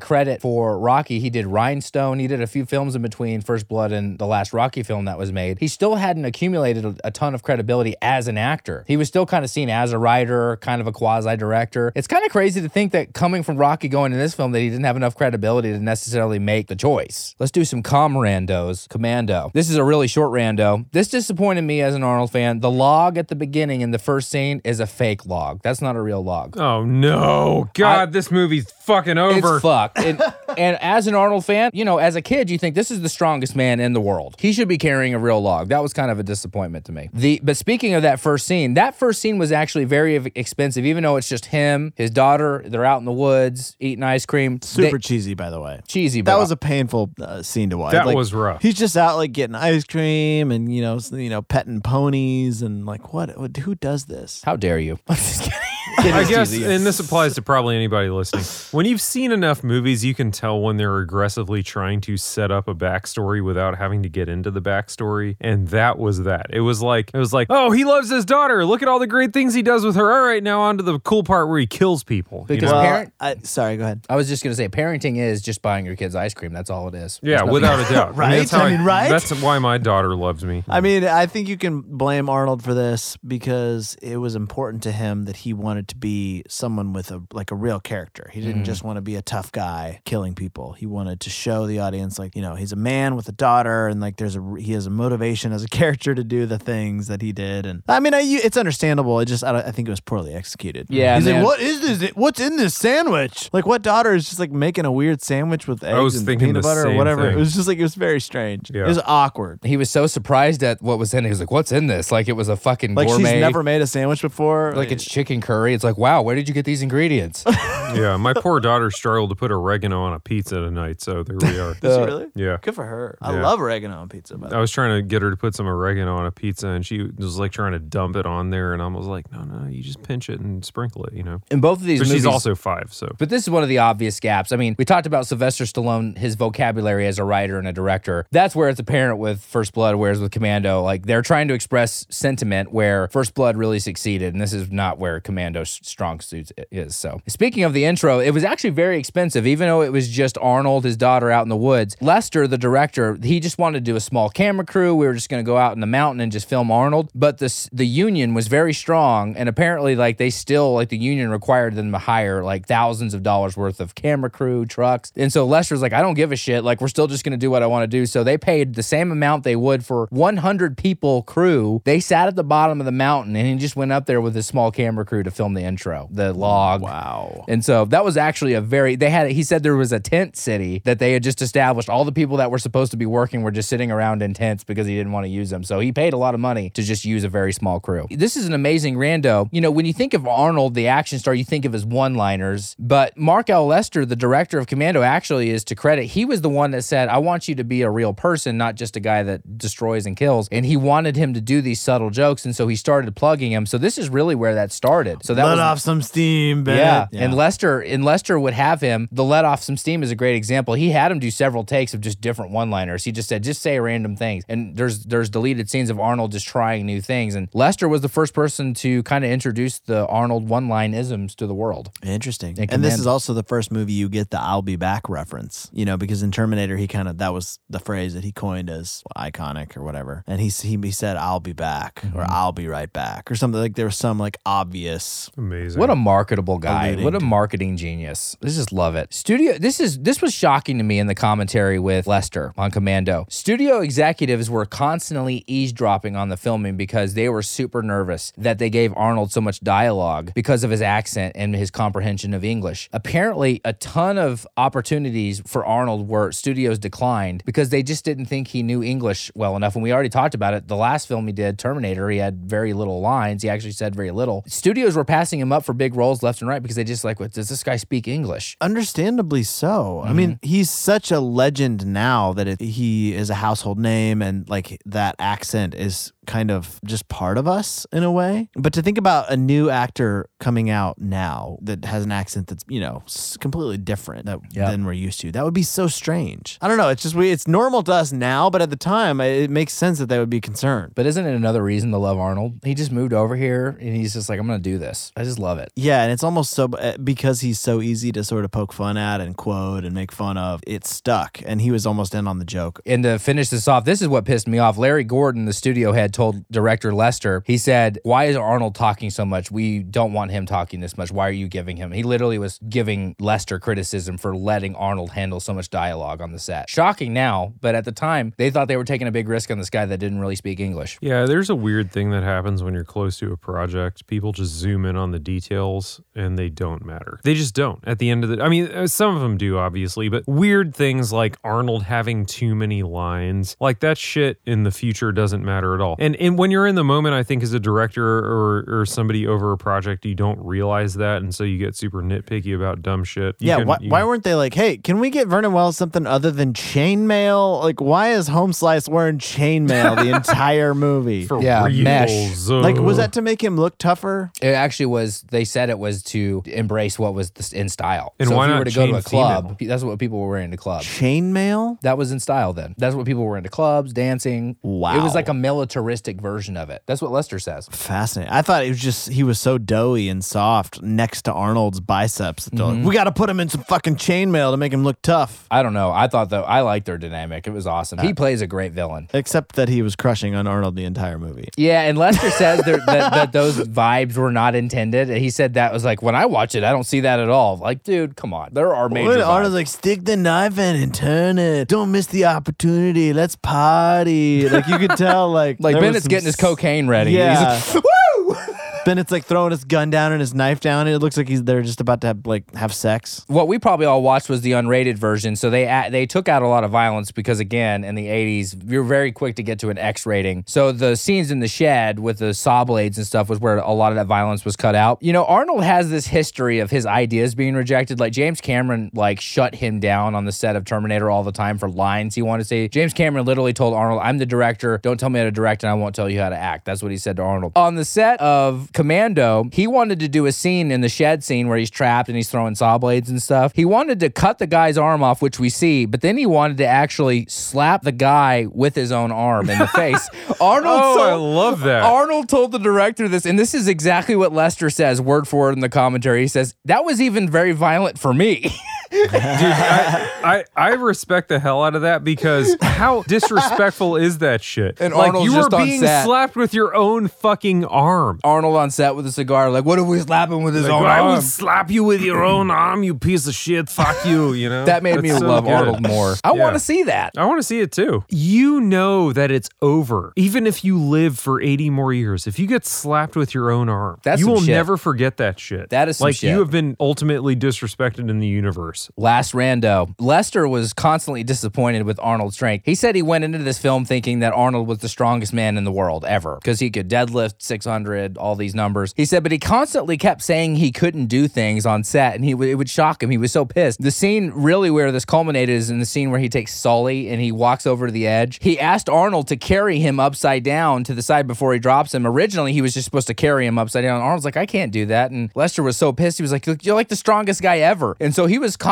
credit for Rocky. He did Rhinestone. He did a few films in between First Blood and the last Rocky film that was made. He still hadn't accumulated a, a ton of credibility as an actor. He was still kind of seen as a writer, kind of a quasi director. It's kind of crazy to think that coming from Rocky going to this film, that he didn't have enough credibility to necessarily make the choice. Let's do some com randos. Commando. This is a really short rando. This disappointed me as an Arnold fan. The log at the beginning in the first scene is a fake log. That's not a real log. Oh no, God, this movie's fucking over. It's fucked. And, and as an Arnold fan, you know, as a kid, you think this is the strongest man in the world. He should be carrying a real log. That was kind of a disappointment to me. The but speaking of that first scene, that first scene was actually very expensive, even though it's just him, his daughter. They're out in the woods eating ice cream. Super They- cheesy, by the way. cheesy. That was a painful uh, scene to watch. That Like, was rough. He's just out like getting ice cream and you know, you know, petting ponies and like what? what- Who does this? How dare you? I'm just kidding. I guess, and this applies to probably anybody listening. When you've seen enough movies, you can tell when they're aggressively trying to set up a backstory without having to get into the backstory. And that was that. It was like, it was like, oh, he loves his daughter. Look at all the great things he does with her. All right, now on to the cool part where he kills people. you Because know? Well, parent- I, sorry, go ahead. I was just gonna say, parenting is just buying your kids ice cream. That's all it is. yeah, There's nothing without else. a doubt. Right? that's I mean, right? That's why my daughter loves me. I mean, I think you can blame Arnold for this because it was important to him that he wanted to be someone with a like a real character. He didn't mm. just want to be a tough guy killing people. He wanted to show the audience like, you know, he's a man with a daughter and like there's a he has a motivation as a character to do the things that he did. And I mean, I, you- it's understandable. It just I, don't- I think it was poorly executed. Yeah, He's man. like, "What is this? What's in this sandwich?" Like what daughter is just like making a weird sandwich with eggs was and thinking peanut butter or whatever. thing. It was just like it was very strange. Yeah. It was awkward. He was so surprised at what was in it. He was like, "What's in this?" Like it was a fucking Like gourmet. she's never made a sandwich before. like it's chicken curry story. It's like, wow, where did you get these ingredients? yeah, my poor daughter struggled to put oregano on a pizza tonight, so there we are. Did she uh, really? Yeah. Good for her. I Yeah. love oregano on pizza. By the I way. was trying to get her to put some oregano on a pizza, and she was like trying to dump it on there, and I was like, "No, no, you just pinch it and sprinkle it," you know. In both of these But movies, she's also five, so But this is one of the obvious gaps. I mean, we talked about Sylvester Stallone, his vocabulary as a writer and a director. That's where it's apparent with First Blood, whereas with Commando, like they're trying to express sentiment where First Blood really succeeded, and this is not where Commando's strong suit is. So, speaking of the intro, it was actually very expensive, even though it was just Arnold, his daughter, out in the woods. Lester, the director, he just wanted to do a small camera crew. We were just going to go out in the mountain and just film Arnold. But this the union was very strong, and apparently, like they still like the union required them to hire like thousands of dollars worth of camera crew, trucks, and so Lester's like, I don't give a shit. Like we're still just going to do what I want to do. So they paid the same amount they would for 100 people crew. They sat at the bottom of the mountain, and he just went up there with a small camera crew to film the intro, the log. Wow. And so that was actually a very they had he said there was a tent city that they had just established. All the people that were supposed to be working were just sitting around in tents because he didn't want to use them. So he paid a lot of money to just use a very small crew. This is an amazing rando. You know, when you think of Arnold, the action star, you think of his one-liners, but Mark L. Lester, the director of Commando, actually is to credit. He was the one that said, "I want you to be a real person, not just a guy that destroys and kills." And he wanted him to do these subtle jokes, and so he started plugging him. So this is really where that started. So that Let was off some steam, yeah. Bennett. and Lester and Lester would have him. The let off some steam is a great example. He had him do several takes of just different one-liners. He just said, just say random things. And there's there's deleted scenes of Arnold just trying new things. And Lester was the first person to kind of introduce the Arnold one-line isms to the world. Interesting. And And this is also the first movie you get the I'll be back reference, you know, because in Terminator, he kind of, that was the phrase that he coined as iconic or whatever. And he, he, he said, I'll be back or Mm-hmm. I'll be right back or something like there was some like obvious. Amazing. What a marketable guy. Alluding What a marketing genius. I just love it. Studio this is this was shocking to me in the commentary with Lester on Commando. Studio executives were constantly eavesdropping on the filming because they were super nervous that they gave Arnold so much dialogue because of his accent and his comprehension of English. Apparently, a ton of opportunities for Arnold were studios declined because they just didn't think he knew English well enough. And we already talked about it. The last film he did, Terminator, he had very little lines. He actually said very little. Studios were passing him up for big roles left and right because they just like, what, does this guy speak English? Understandably so. I mm-hmm. mean, he's such a legend now that it, he is a household name and like that accent is kind of just part of us in a way. But to think about a new actor coming out now that has an accent that's, you know, completely different that, Yep. than we're used to, that would be so strange. I don't know. It's just, we, it's normal to us now, but at the time, it makes sense that they would be concerned. But isn't it another reason to love Arnold? He just moved over here and he's just like, I'm going to do this. I just love it. Yeah, and it's almost so uh, because he's so easy to sort of poke fun at and quote and make fun of. It stuck, and he was almost in on the joke. And to finish this off, this is what pissed me off. Larry Gordon, the studio head, told director Lester, he said, Why is Arnold talking so much? We don't want him talking this much. Why are you giving him? He literally was giving Lester criticism for letting Arnold handle so much dialogue on the set. Shocking now, but at the time, they thought they were taking a big risk on this guy that didn't really speak English. Yeah, there's a weird thing that happens when you're close to a project. People just zoom in on the details and they don't matter. They just don't. At the end of the I mean, uh, some of them do obviously, but weird things like Arnold having too many lines, like that shit in the future doesn't matter at all. And and when you're in the moment, I think as a director or or somebody over a project, you don't realize that and so you get super nitpicky about dumb shit. You yeah, can- why, you why weren't they like, hey, can we get Vernon Wells something other than chainmail? Like, why is Home Slice wearing chainmail the entire movie? for Yeah, mesh. reals, like, was that to make him look tougher? It actually was, they said it was to embrace what was in style. And so why if you not were to go to a club, female? that's what people were wearing to clubs. Chainmail? That was in style then. That's what people were into clubs, dancing. Wow. It was like a militaristic version of it. That's what Lester says. Fascinating. I thought it was just he was so doughy and soft next to Arnold's biceps. Mm-hmm. like, we got to put him in some fucking chainmail to make him look tough. I don't know. I thought though I liked their dynamic. It was awesome. He plays a great villain. Except that he was crushing on Arnold the entire movie. Yeah, and Lester says there, that, that those vibes were not intended. And he said that was like when I watch it, I don't see that at all. Like, dude, come on. There are major. What? Arnold's like, stick the knife in and turn it. Don't miss the opportunity. Let's party. Like you could tell, like Like there was Bennett's some getting his cocaine ready. Yeah. He's like, Woo! Bennett's like throwing his gun down and his knife down. And it looks like he's they're just about to have, like have sex. what we probably all watched was the unrated version. So they a- they took out a lot of violence because again, in the 80s, you're very quick to get to an X rating. So the scenes in the shed with the saw blades and stuff was where a lot of that violence was cut out. You know, Arnold has this history of his ideas being rejected. Like James Cameron like shut him down on the set of Terminator all the time for lines he wanted to say. James Cameron literally told Arnold, "I'm the director. Don't tell me how to direct and I won't tell you how to act." That's what he said to Arnold. On the set of Commando, he wanted to do a scene in the shed scene where he's trapped and he's throwing saw blades and stuff. He wanted to cut the guy's arm off, which we see, but then he wanted to actually slap the guy with his own arm in the face. Arnold Oh, I love that. Arnold told the director this, and this is exactly what Lester says, word for word in the commentary. He says, That was even very violent for me. Dude, I, I I respect the hell out of that because how disrespectful is that shit? And like Arnold's you just are on being set. slapped with your own fucking arm. Arnold on set with a cigar, like, What if we slap him with his Like, own I arm? would slap you with your own arm, you piece of shit. Fuck you. You know That made me That's so love good. Arnold more. I want to see that. I want to see it too. You know that it's over. Even if you live for 80 more years, if you get slapped with your own arm, That's you some will shit. never forget that shit. That is some like shit. you have been ultimately disrespected in the universe. Last rando. Lester was constantly disappointed with Arnold's strength. He said he went into this film thinking that Arnold was the strongest man in the world ever because he could deadlift 600, all these numbers. He said, but he constantly kept saying he couldn't do things on set and he w- it would shock him. He was so pissed. The scene really where this culminated is in the scene where he takes Sully and he walks over to the edge. He asked Arnold to carry him upside down to the side before he drops him. Originally, he was just supposed to carry him upside down. Arnold's like, I can't do that. And Lester was so pissed. He was like, You're like the strongest guy ever. And so he was constantly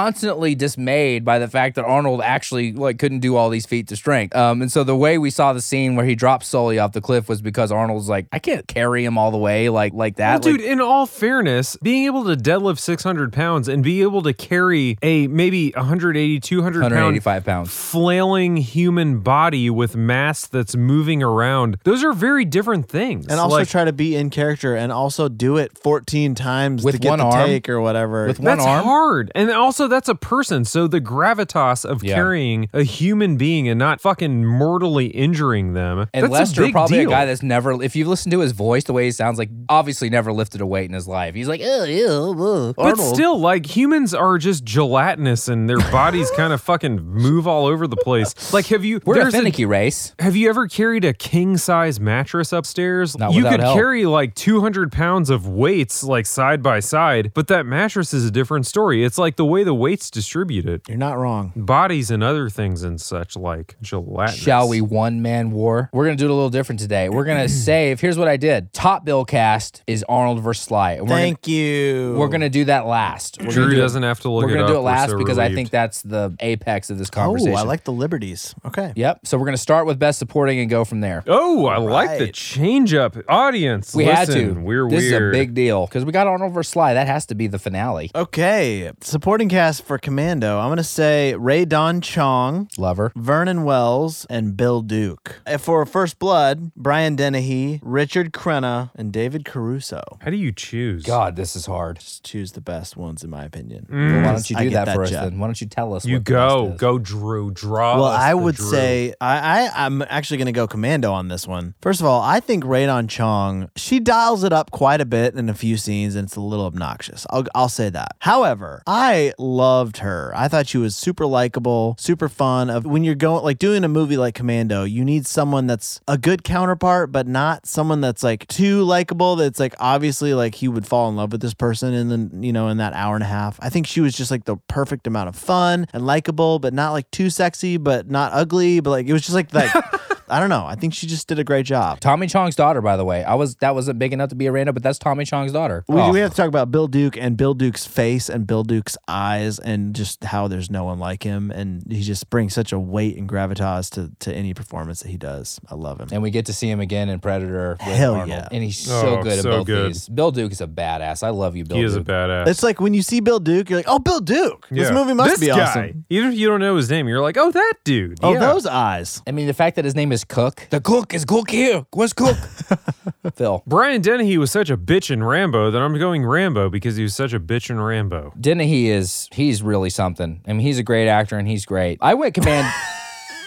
dismayed by the fact that Arnold actually like couldn't do all these feats of strength. Um, and so the way we saw the scene where he dropped Sully off the cliff was because Arnold's like, I can't carry him all the way like like that. Well, Like, dude, in all fairness, being able to deadlift 600 pounds and be able to carry a maybe 180, 200 pound pounds. flailing human body with mass that's moving around, those are very different things. And also Like, try to be in character and also do it 14 times With to get one the arm? take or whatever. With one that's arm? hard. And also, that's a person. So the gravitas of Yeah. carrying a human being and not fucking mortally injuring them. And that's Lester, a big probably deal. a guy that's never, if you listen to his voice, the way he sounds like, obviously never lifted a weight in his life. He's like, oh, ew, ugh, But Arnold. still, like humans are just gelatinous and their bodies kind of fucking move all over the place. Like, have you? we're a finicky race. Have you ever carried a king size mattress upstairs? Not you could help. carry like 200 pounds of weights like side by side, but that mattress is a different story. It's like the way the weights distributed. You're not wrong. Bodies and other things and such like gelatinous. Shall we one man war? We're gonna do it a little different today. We're gonna save. Here's what I did. Top bill cast is Arnold versus Sly. And we're Thank you. Gonna, we're gonna do that last. We're gonna Drew do it- doesn't have to look We're it gonna up. do it We're last so because I relieved. think that's the apex of this conversation. Oh, I like the liberties. Okay. Yep. So we're gonna start with best supporting and go from there. Oh, I like the right. change up. Audience, We had to. We're this weird. is a big deal because we got Arnold versus Sly. That has to be the finale. Okay. Supporting cast for Commando. I'm going to say Rae Dawn Chong, Lover. Vernon Wells, and Bill Duke. Uh, For First Blood, Brian Dennehy, Richard Crenna, and David Caruso. How do you choose? God, this is hard. Just choose the best ones, in my opinion. Well, why don't you do get that, for that us job. then? Why don't you tell us? You what the go, best is? go, Drew. Draw. Well, us I the would Drew. say I, I I'm actually gonna go commando on this one. First of all, I think Ray Rae Dawn Chong she dials it up quite a bit in a few scenes, and it's a little obnoxious. I'll I'll say that. However, I loved her. I thought she was super likable, super fun. Of when you're going like doing a movie like Commando, you need someone that's a good counterpart, but not someone that's like too likable. That's like obviously like he would fall in love with this person in the you know in that hour and a half. I think she was just like the perfect amount of fun and likable, but not like too sexy, but not ugly. But like it was just like like I don't know. I think she just did a great job. Tommy Chong's daughter, by the way. I was that wasn't big enough to be a random, but that's Tommy Chong's daughter. We, Oh. we have to talk about Bill Duke and Bill Duke's face and Bill Duke's eyes and just how there's no one like him and he just brings such a weight and gravitas to, to any performance that he does. I love him. and we get to see him again in Predator. With Hell Arnold. yeah. And he's so Oh, good at so both good. these. Bill Duke is a badass. I love you, Bill Duke. he is a badass. It's like when you see Bill Duke, you're like, oh, Bill Duke. This Yeah. movie must This be guy, awesome. Even if you don't know his name, you're like, oh, that dude. Oh, yeah. those eyes. I mean, the fact that his name is Cook. The cook is Cook here. Where's Cook? Phil. Brian Dennehy was such a bitch in Rambo that I'm going Rambo because he was such a bitch in Rambo. Dennehy is he's really something. I mean, he's a great actor and he's great. I went command.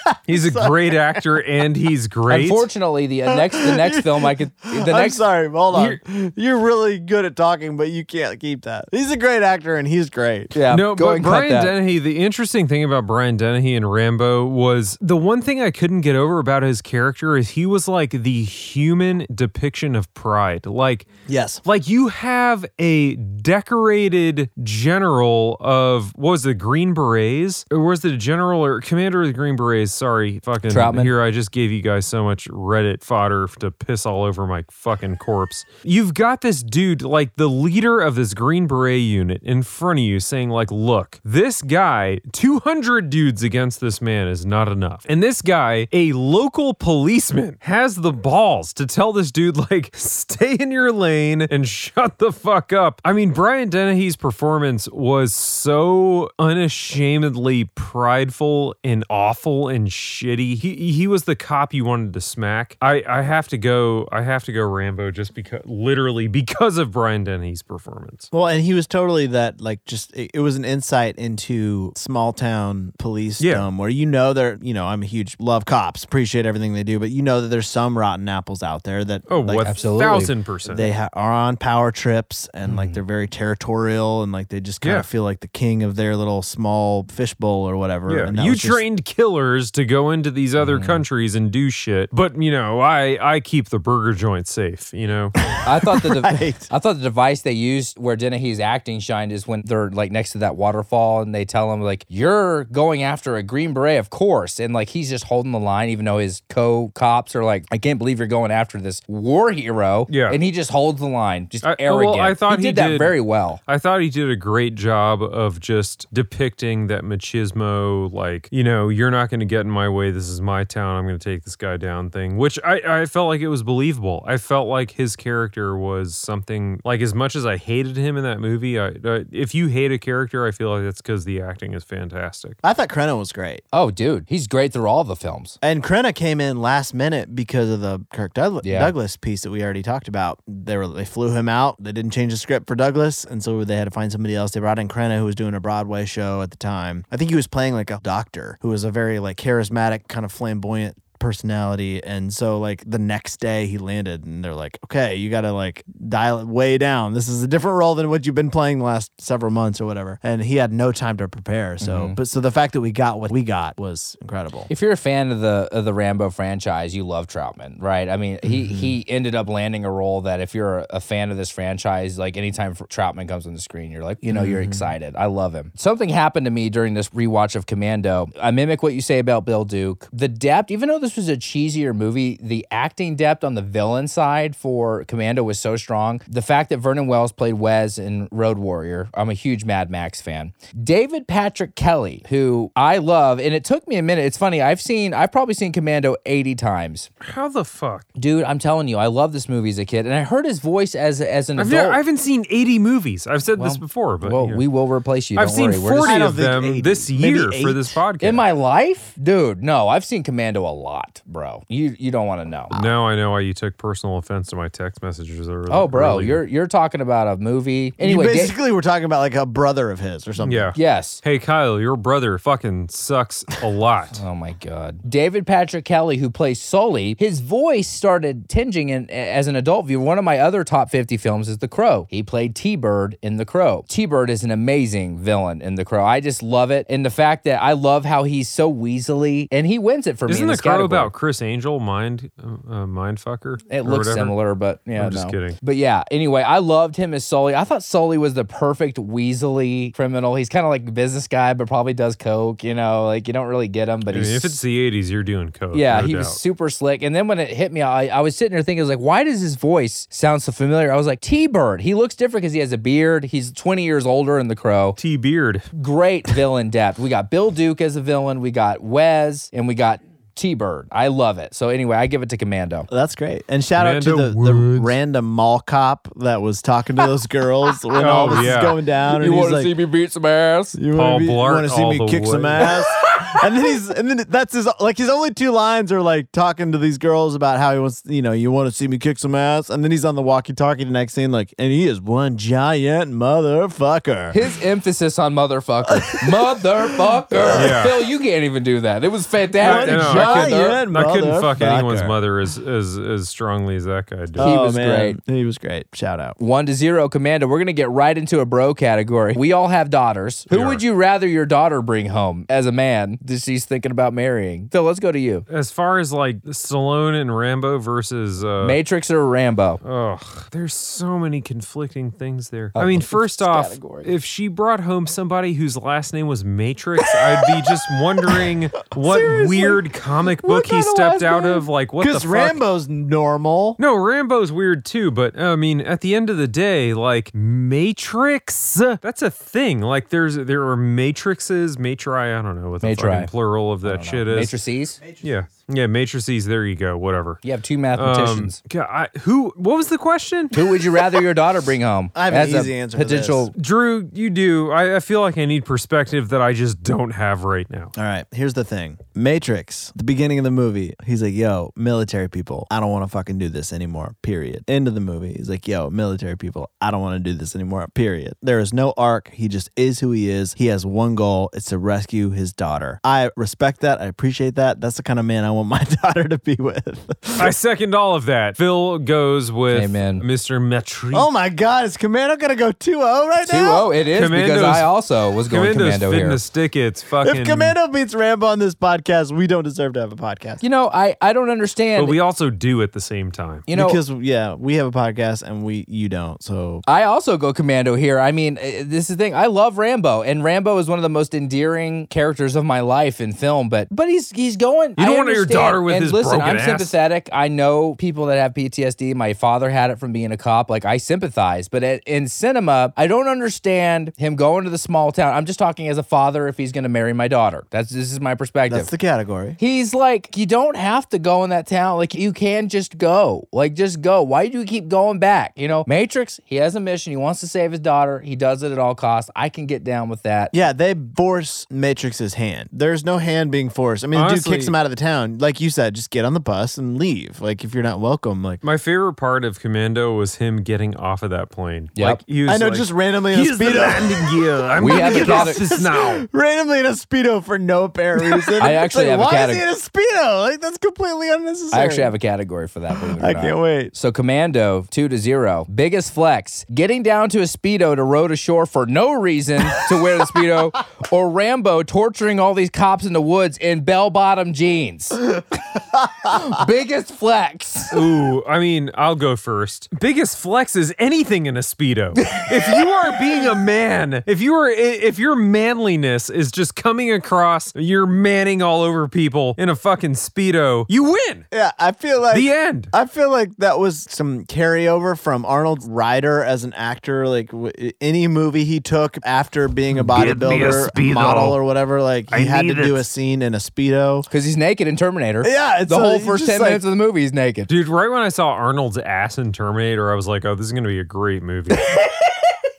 He's a great actor and he's great. Unfortunately, the uh, next the next film I could the I'm next sorry, hold on. You're, really good at talking, but you can't keep that. He's a great actor and he's great. yeah no, go but and Brian. Dennehy, the interesting thing about Brian Dennehy and Rambo was the one thing I couldn't get over about his character is he was like the human depiction of pride. Like, Yes. like you have a decorated general of what was it, Green Berets? Or was it a general or commander of the Green Berets? Sorry, fucking Trautman. here. I just gave you guys so much Reddit fodder to piss all over my fucking corpse. You've got this dude, like the leader of this Green Beret unit, in front of you saying, like, look, this guy, 200 dudes against this man is not enough. And this guy, a local policeman, has the balls to tell this dude, like, stay in your lane and shut the fuck up. I mean, Brian Dennehy's performance was so unashamedly prideful and awful and shitty. He he was the cop you wanted to smack. I I have to go. I have to go Rambo just because, literally because of Brian Dennehy's performance. Well, and he was totally that, like, just it, it was an insight into small town police Yeah. dome where you know they're, you know, I'm a huge love cops, appreciate everything they do, but you know that there's some rotten apples out there that, Oh, like, what absolutely. thousand percent. they ha- are on power trips and like mm-hmm. they're very territorial and like they just kind Yeah. of feel like the king of their little small fishbowl or whatever. Yeah, and you was just- trained killers to go into these other mm. countries and do shit, but you know, I I keep the burger joint safe. You know, I thought the de- Right. I thought the device they used where Dennehy's acting shined is when they're like next to that waterfall and they tell him like you're going after a green beret, of course, and like he's just holding the line, even though his co cops are like, I can't believe you're going after this war hero. Yeah. and he just holds the line, just I- arrogant. well, I thought he he did that very well. I thought he did a great job of just depicting that machismo, like, you know, you're not going to get in my way. This is my town. I'm going to take this guy down thing, which I, I felt like it was believable. I felt like his character was something, like, as much as I hated him in that movie, I, I if you hate a character, I feel like that's because the acting is fantastic. I thought Crenna was great. Oh, dude, he's great through all the films. And Crenna came in last minute because of the Kirk Douglas, Yeah. Douglas piece that we already talked about. They were they flew him out. They didn't change the script for Douglas, and so they had to find somebody else. They brought in Crenna, who was doing a Broadway show at the time. I think he was playing like a doctor who was a very like charismatic, kind of flamboyant personality and so like the next day he landed and they're like okay you gotta like dial it way down this is a different role than what you've been playing the last several months or whatever and he had no time to prepare so but so the fact that we got what we got was incredible If you're a fan of the of the Rambo franchise, you love Trautman, right? I mean, he Mm-hmm. he ended up landing a role that if you're a fan of this franchise, like anytime Trautman comes on the screen, you're like, you know, Mm-hmm. you're excited. I love him. Something happened to me during this rewatch of Commando. I mimic what you say about Bill Duke. The depth, even though this was a cheesier movie, the acting depth on the villain side for Commando was so strong. The fact that Vernon Wells played Wez in Road Warrior, I'm a huge Mad Max fan. David Patrick Kelly, who I love, and it took me a minute. It's funny, I've seen, I've probably seen Commando 80 times. How the fuck? Dude, I'm telling you, I love this movie as a kid, and I heard his voice as as an I've adult. never, I haven't seen 80 movies. I've said this before, but well, you know. we will replace you. I've don't seen worry. We're just- 40 of them 80. this year for this podcast. in my life, dude. No, I've seen Commando a lot, bro. You you don't want to know. now I know why you took personal offense to my text messages. Earlier. Oh, bro, earlier. you're you're talking about a movie. Anyway, you Da- basically were talking about like a brother of his or something yeah. yes. Hey Kyle, your brother fucking sucks a lot. Oh my God. David Patrick Kelly, who plays Sully, his voice started tinging in, as an adult viewer. One of my other top 50 films is The Crow. He played T Bird in The Crow. T Bird is an amazing villain in The Crow. I just love it. And the fact that I love how he's so weaselly and he wins it for me. Isn't in the crow category. About Criss Angel, mind, uh, uh, mind fucker? It looks whatever? similar, but yeah, I'm just no. kidding. But yeah, anyway, I loved him as Sully. I thought Sully was the perfect weaselly criminal. He's kind of like a business guy, but probably does coke. You know, like you don't really get him, but I mean, if it's the '80s, you're doing coke. yeah, no he doubt. was super slick. And then when it hit me, I, I was sitting there thinking, I was like, why does his voice sound so familiar? I was like, T Bird. He looks different because he has a beard. He's 20 years older in The Crow. T Beard. Great villain depth. We got Bill Duke as a villain. We got Wez, and we got T-Bird. I love it. So anyway, I give it to Commando. That's great. And shout out to the, the random mall cop that was talking to those girls when Oh, all this yeah. is going down. You want to like, see me beat some ass? You want to see me the kick some ass? and then he's and then that's his like his only two lines are like talking to these girls about how he wants you know you want to see me kick some ass and then he's on the walkie-talkie the next scene like and he is one giant motherfucker. His emphasis on motherfucker. motherfucker. Yeah. Phil, you can't even do that. It was fantastic. One Chuck giant in there. Giant I couldn't fuck anyone's mother as, as as strongly as that guy did. He oh, was man. He was great. Shout out. One to zero, Commando. We're gonna get right into a bro category. We all have daughters. Who We would you rather your daughter bring home as a man that she's thinking about marrying? Phil, let's go to you. As far as like Stallone and Rambo versus uh, Matrix or Rambo? Ugh, there's so many conflicting things there. I mean, first off, category. if she brought home somebody whose last name was Matrix, I'd be just wondering what weird comic book he stepped out name? of. Like, what Because? Rambo's normal. no, Rambo's weird too, but I mean, at the end of the day, like Matrix, that's a thing. Like, there's there are matrices, matri. I don't know what the Matri. Fucking plural of that shit is. Matrices? Yeah, yeah, matrices. There you go. Whatever. You have two Um, mathematicians. God, I, who? What was the question? Who would you rather your daughter bring home? I have an as a easy answer to Potential. Drew, you do. I, I feel like I need perspective that I just don't have right now. All right, here's the thing. Matrix, the beginning of the movie, he's like, yo, military people, I don't want to fucking do this anymore, period. End of the movie, he's like, yo, military people, I don't want to do this anymore, period. There is no arc. He just is who he is. He has one goal, it's to rescue his daughter. I respect that. I appreciate that. That's the kind of man I want my daughter to be with. I second all of that. Phil goes with Amen. Mr. Metri. oh my God, is Commando going to go 2 0 right 2 now? 0 it is because I also was going Commando's Commando fitting here. the stick. It's fucking. If Commando beats Rambo on this podcast, we don't deserve to have a podcast. You know, I, I don't understand. but we also do at the same time. you know, because yeah, we have a podcast and we you don't. So I also go commando here. I mean, this is the thing. I love Rambo, and Rambo is one of the most endearing characters of my life in film. But but he's he's going. You don't I want your understand. Daughter with and his listen, broken I'm ass. sympathetic. I know people that have PTSD. My father had it from being a cop. Like I sympathize. But at, in cinema, I don't understand him going to the small town. I'm just talking as a father. If he's going to marry my daughter, that's this is my perspective. that's the category. He's like, you don't have to go in that town. Like, you can just go. Like, just go. Why do you keep going back? You know, Matrix, he has a mission. He wants to save his daughter. He does it at all costs. I can get down with that. Yeah, they force Matrix's hand. There's no hand being forced. I mean, the dude kicks him out of the town. Like you said, just get on the bus and leave. Like if you're not welcome, like My favorite part of Commando was him getting off of that plane. Yep. Like, he was I know, like, just randomly in a Here's the speedo, landing gear. I'm We have a get off cate- this now. randomly in a speedo for no apparent reason. I actually like, have a why cate- is he in a speedo? Like that's completely unnecessary. I actually have a category for that. believe it or I not. can't wait. So, Commando, two to zero. Biggest flex getting down to a Speedo to row to shore for no reason to wear the Speedo, or Rambo torturing all these cops in the woods in bell bottom jeans. Biggest flex. Ooh, I mean, I'll go first. Biggest flex is anything in a speedo. if you are being a man, if you are, if your manliness is just coming across, you're manning all over people in a fucking speedo, you win. Yeah, I feel like The end. I feel like that was some carryover from Arnold Ryder as an actor. Like w- any movie he took after being a Give me a bodybuilder model or whatever, like he I had to need do it. a scene in a speedo. Because he's naked in Terminator. Yeah, it's the whole it's first 10 like- minutes of the movie, he's naked. Dude, right when I saw Arnold's ass in Terminator, I was like, oh, this is going to be a great movie.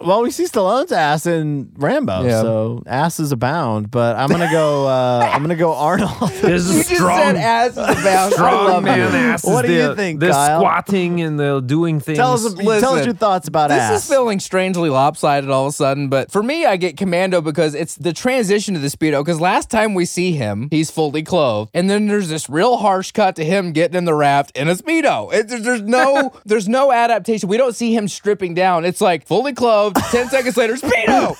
Well, we see Stallone's ass in Rambo, Yeah. so asses abound. But I'm gonna go. Uh, I'm gonna go Arnold. There's a You just said strong, ass is about. I Strong love man you. ass. What is do you the- think, The Kyle? squatting and the doing things. tell us. tell us Listen, your thoughts about ass. This ass. is feeling strangely lopsided all of a sudden, but for me, I get Commando because it's the transition to the Speedo. Because last time we see him, he's fully clothed, and then there's this real harsh cut to him getting in the raft in a Speedo. It, there's, there's no there's no adaptation. We don't see him stripping down. It's like fully clothed. Ten seconds later, Speedo.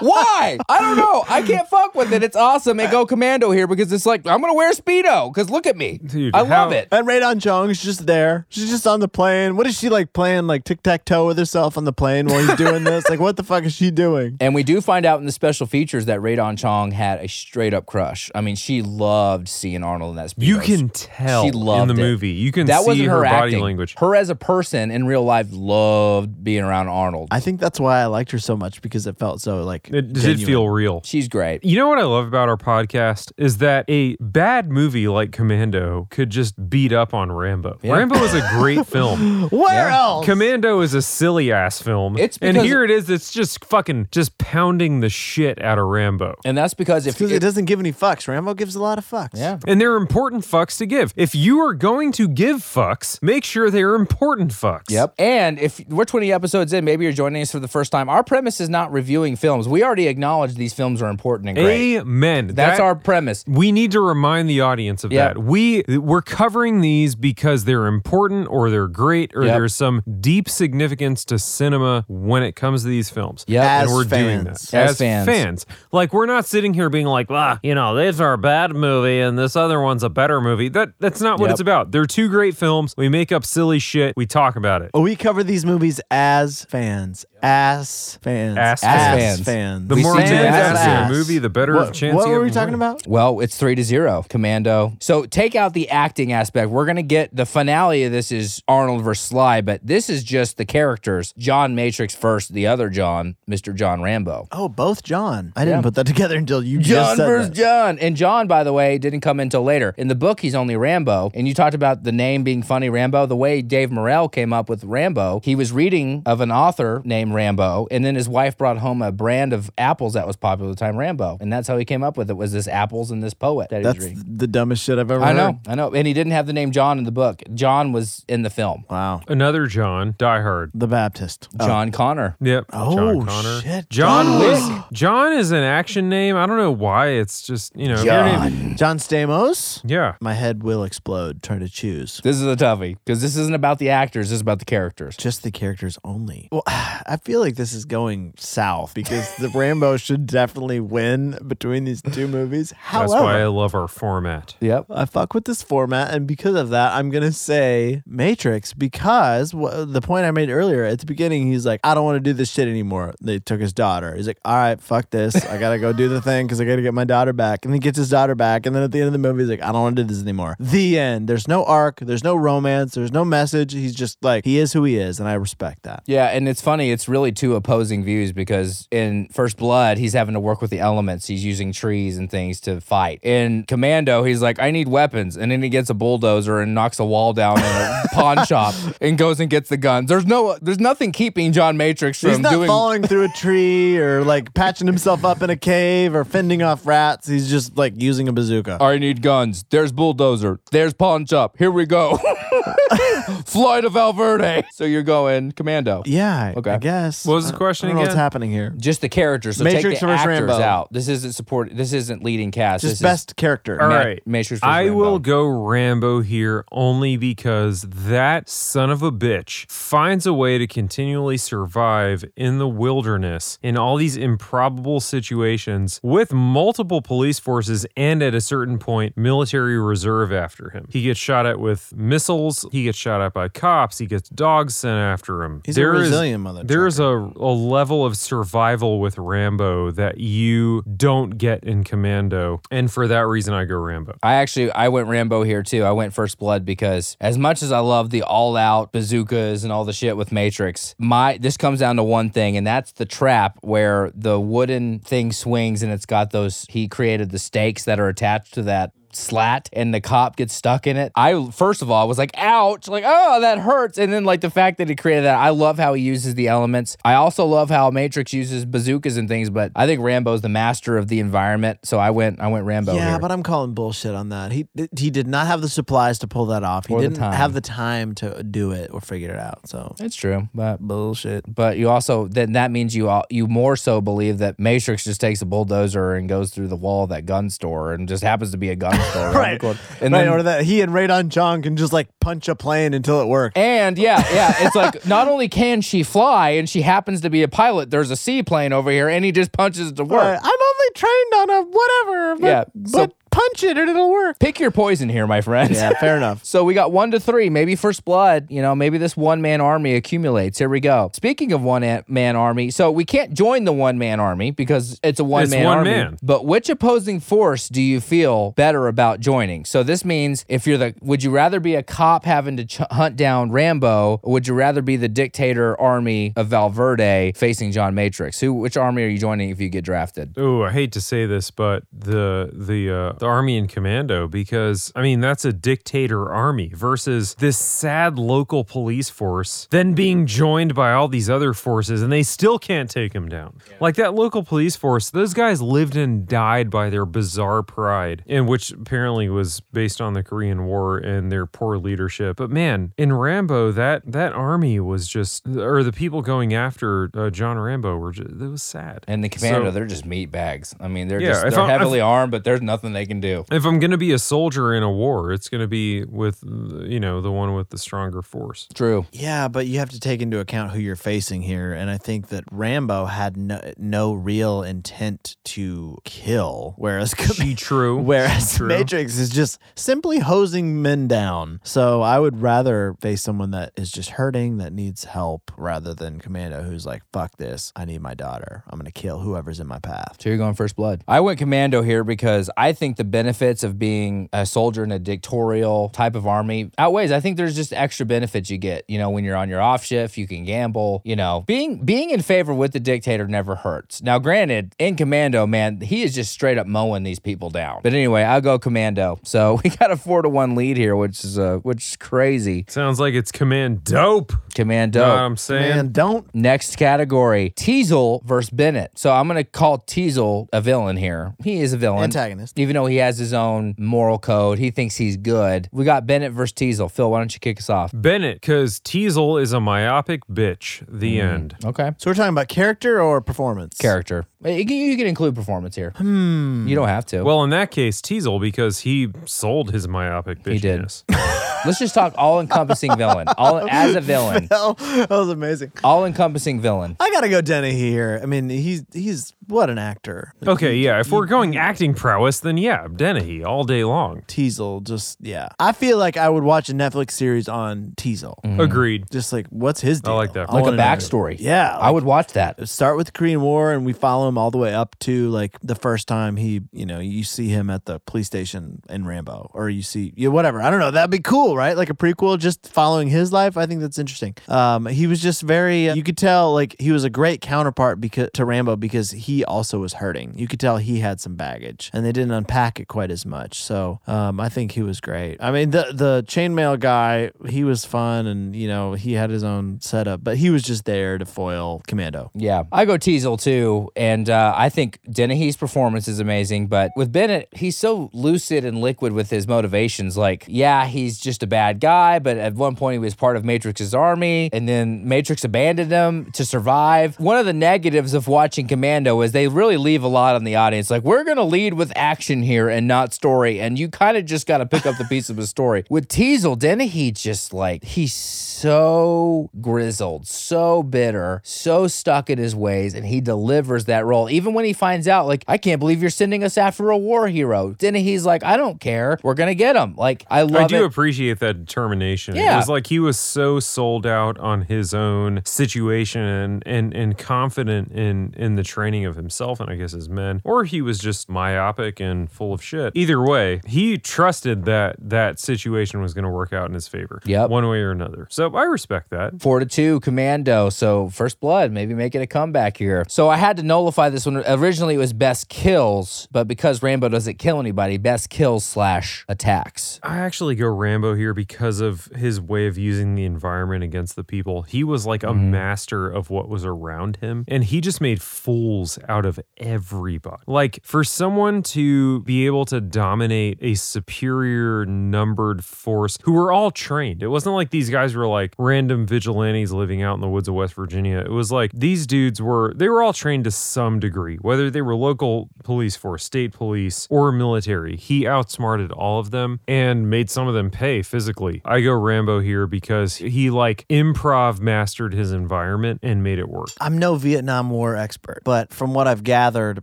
Why? I don't know. I can't fuck with it. It's awesome. And go Commando here because it's like I'm gonna wear Speedo because look at me. Dude, I love it. and Rae Dawn Chong's just there. She's just on the plane. What is she like playing like tic tac toe with herself on the plane while he's doing this? Like, what the fuck is she doing? And we do find out in the special features that Rae Dawn Chong had a straight up crush. I mean, she loved seeing Arnold in that. Speedos. You can tell She loved in the it. movie. You can that see wasn't her, body acting. language. Her as a person in real life loved being around Arnold. I think that's why why I liked her so much because it felt so like It did genuine. feel real. She's great. You know what I love about our podcast is that a bad movie like Commando could just beat up on Rambo. Rambo is a great film. Where Yeah. else? Commando is a silly ass film. It's and here it is. It's just fucking just pounding the shit out of Rambo. And that's because if because it doesn't give any fucks. Rambo gives a lot of fucks. yeah. And they're important fucks to give. If you are going to give fucks, make sure they're important fucks. Yep. And if we're 20 episodes in, maybe you're joining us for the first time. Our premise is not reviewing films. We already acknowledge these films are important and great. Amen. That's That- our premise. We need to remind the audience of Yep. that. We we're covering these because they're important or they're great or Yep. there's some deep significance to cinema when it comes to these films. Yeah, and we're doing that fans. As fans. fans. Like we're not sitting here being like, ah, you know, these are a bad movie and this other one's a better movie. That that's not what Yep. it's about. They're two great films. We make up silly shit. We talk about it. Oh, we cover these movies as fans. As fans. Ass, fans. fans. The We more see fans it as after ass. a movie, the better What, chance. what you were have we of talking winning. about? Well, it's three to zero, Commando. So take out the acting aspect. We're gonna get the finale of this is Arnold versus Sly, but this is just the characters. John Matrix first, the other John, Mr. John Rambo. Oh, both John. I didn't Yeah. put that together until you John just said versus that. John. And John, by the way, didn't come until later. In the book, he's only Rambo. And you talked about the name being funny, Rambo. The way Dave Morrell came up with Rambo, he was reading of an author named Rambo, and then his wife brought home a brand of apples that was popular at the time, Rambo. And that's how he came up with it, was this apples and this poet that That's the dumbest shit I've ever I heard. know, I know. And he didn't have the name John in the book. John was in the film. Wow. Another John, Die Hard. The Baptist. Oh. John Connor. Yep. Oh, John Connor. shit. John John was John is an action name. I don't know why. It's just you know. if your name- John Stamos. yeah. My head will explode trying to choose. This is a toughie because this isn't about the actors, this is about the characters. Just the characters only. Well, I feel like this is going south because the Rambo should definitely win between these two movies. However, That's why I love our format. Yep. I fuck with this format, and because of that, I'm gonna say Matrix because wh- the point I made earlier at the beginning, he's like, I don't want to do this shit anymore. They took his daughter. He's like, All right, fuck this. I gotta go do the thing because I gotta get my daughter back. And he gets his daughter back, and then at the end of the movie, he's like, I don't want to do this anymore. The end. There's no arc. There's no romance. There's no message. He's just like he is who he is, and I respect that. Yeah, and it's funny. It's really two opposing views because in First Blood, he's having to work with the elements. He's using trees and things to fight. In Commando, he's like, I need weapons. And then he gets a bulldozer and knocks a wall down in a pawn shop and goes and gets the guns. There's no, there's nothing keeping John Matrix from He's not doing. falling through a tree or like patching himself up in a cave or fending off rats. He's just like using a bazooka. I need guns. There's bulldozer. There's pawn shop. Here we go. Fly to Valverde. So you're going Commando. Yeah, Okay. I guess. What was the I- question I don't know what's again? happening here. Just the characters. So Matrix take the versus actors Rambo. out. This isn't support. This isn't leading cast. Just this best character. All Ma- right. Matrix versus I Rambo. will go Rambo here only because that son of a bitch finds a way to continually survive in the wilderness in all these improbable situations with multiple police forces and at a certain point military reserve after him. He gets shot at with missiles, he gets shot at by cops, he gets dogs sent after him. He's a There is- resilient mother There's a, a level of survival with Rambo that you don't get in Commando. And for that reason I go Rambo. I actually I went Rambo here too. I went First Blood because as much as I love the all out bazookas and all the shit with Matrix, my this comes down to one thing, and that's the trap where the wooden thing swings and it's got those he created the stakes that are attached to that slat and the cop gets stuck in it. I first of all was like, ouch, like, oh, that hurts. And then like the fact that he created that, I love how he uses the elements. I also love how Matrix uses bazookas and things, but I think Rambo's the master of the environment. So I went I went Rambo. yeah, here. but I'm calling bullshit on that. He he did not have the supplies to pull that off. He Or didn't time. have the time to do it or figure it out. So It's true, but bullshit. but you also then that means you all, you more so believe that Matrix just takes a bulldozer and goes through the wall of that gun store and just happens to be a gun around the Right. corner. And right, then, or that he and Rae Dawn Chong can just like punch a plane until it works. and yeah, yeah, it's like not only can she fly and she happens to be a pilot, there's a seaplane over here, and he just punches it to work. Right, I'm only trained on a whatever. But, Yeah, but so- punch it and it'll work. Pick your poison here, my friend. Yeah, fair enough. So we got one to three, maybe first blood. You know, maybe this one man army accumulates. Here we go. Speaking of one man army, so we can't join the one man army because it's a one man one army. man. But which opposing force do you feel better about joining? So this means if you're the, would you rather be a cop having to ch- hunt down Rambo, or would you rather be the dictator army of Valverde facing John Matrix? Who, which army are you joining if you get drafted? Oh, I hate to say this, but the the uh, the army and commando because I mean that's a dictator army versus this sad local police force, then being joined by all these other forces, and they still can't take him down. Like that local police force, those guys lived and died by their bizarre pride, and which apparently was based on the Korean War and their poor leadership. But man, in Rambo, that that army was just, or the people going after uh, John Rambo were just, it was sad. And the commando, So- they're just meat bags. I mean, they're Yeah, just they're I'm- heavily armed, but there's nothing they can do. If I'm going to be a soldier in a war, it's going to be with, you know, the one with the stronger force. True. Yeah, but you have to take into account who you're facing here, and I think that Rambo had no, no real intent to kill, whereas She true. whereas True. Matrix is just simply hosing men down. So I would rather face someone that is just hurting, that needs help, rather than Commando, who's like, "Fuck this, I need my daughter. I'm gonna kill whoever's in my path." So you're going first blood. I went commando here because I think the benefits of being a soldier in a dictatorial type of army outweighs. I think there's just extra benefits you get. You know, when you're on your off shift, you can gamble. You know, being being in favor with the dictator never hurts. Now, granted, in commando, man, he is just straight up mowing these people down. But anyway, I'll go commando. So we got a four to one lead here, which is uh, which is crazy. Sounds like it's command dope. Commando. Know what I'm saying? Man, don't Next category, Teasle versus Bennett. So I'm gonna call Teasle a villain here. He is a villain. antagonist. Even though he has his own moral code, he thinks he's good. We got Bennett versus Teasle. Phil, why don't you kick us off? Bennett, because Teasle is a myopic bitch. The end. Okay. So we're talking about character or performance? Character. You can, include performance here. Hmm. You don't have to. Well, in that case, Teasle, because he sold his myopic bitchiness. He did. Let's just talk all encompassing villain. All as a villain. Oh, that was amazing. All encompassing villain. I gotta go Denny here. I mean, he's he's what an actor. Okay, yeah. If we're going acting prowess, then yeah, Dennehy all day long. Teasle, just yeah. I feel like I would watch a Netflix series on Teasle. Agreed. Just like, what's his deal? like that. Like a wanna know. backstory. Yeah, I would watch that. start with the Korean War and we follow him all the way up to like the first time he, you know, you see him at the police station in Rambo or you see, yeah, whatever. I don't know. That'd be cool, right? Like a prequel just following his life. I think that's interesting. Um, he was just very, uh, you could tell like he was a great counterpart because to Rambo because he also was hurting. You could tell he had some baggage and they didn't unpack it quite as much. So um, I think he was great. I mean, the, the chainmail guy, he was fun and, you know, he had his own setup, but he was just there to foil Commando. Yeah, I go Teasle too, and uh, I think Dennehy's performance is amazing. But with Bennett, he's so lucid and liquid with his motivations. Like, yeah, he's just a bad guy, but at one point he was part of Matrix's army, and then Matrix abandoned him to survive. One of the negatives of watching Commando is they really leave a lot on the audience. Like, we're gonna lead with action here and not story, and you kind of just got to pick up the piece of the story. With Teasle, Dennehy just like he's so grizzled, so bitter, so stuck in his ways, and he delivers that role. Even when he finds out, like, I can't believe you're sending us after a war hero. He's like, I don't care. We're gonna get him. Like, I love I do it. appreciate that determination. Yeah. It was like he was so sold out on his own situation and, and, and confident in, in the training of himself and I guess his men, or he was just myopic and full of shit. Either way, he trusted that that situation was going to work out in his favor. Yep. One way or another. So I respect that. Four to two, Commando. So first blood, maybe making a comeback here. So I had to nullify this one. Originally it was best kills, but because Rambo doesn't kill anybody, best kills slash attacks. I actually go Rambo here because of his way of using the environment against the people. He was like a mm-hmm. master of what was around him, and he just made fools out of everybody. Like, for someone to be able to dominate a superior numbered force who were all trained, it wasn't like these guys were like random vigilantes living out in the woods of West Virginia. It was like these dudes were, they were all trained to some degree, whether they were local police force, state police, or military. He outsmarted all of them and made some of them pay physically. I go Rambo here because he like improv mastered his environment and made it work. I'm no Vietnam War expert, but from what I've gathered,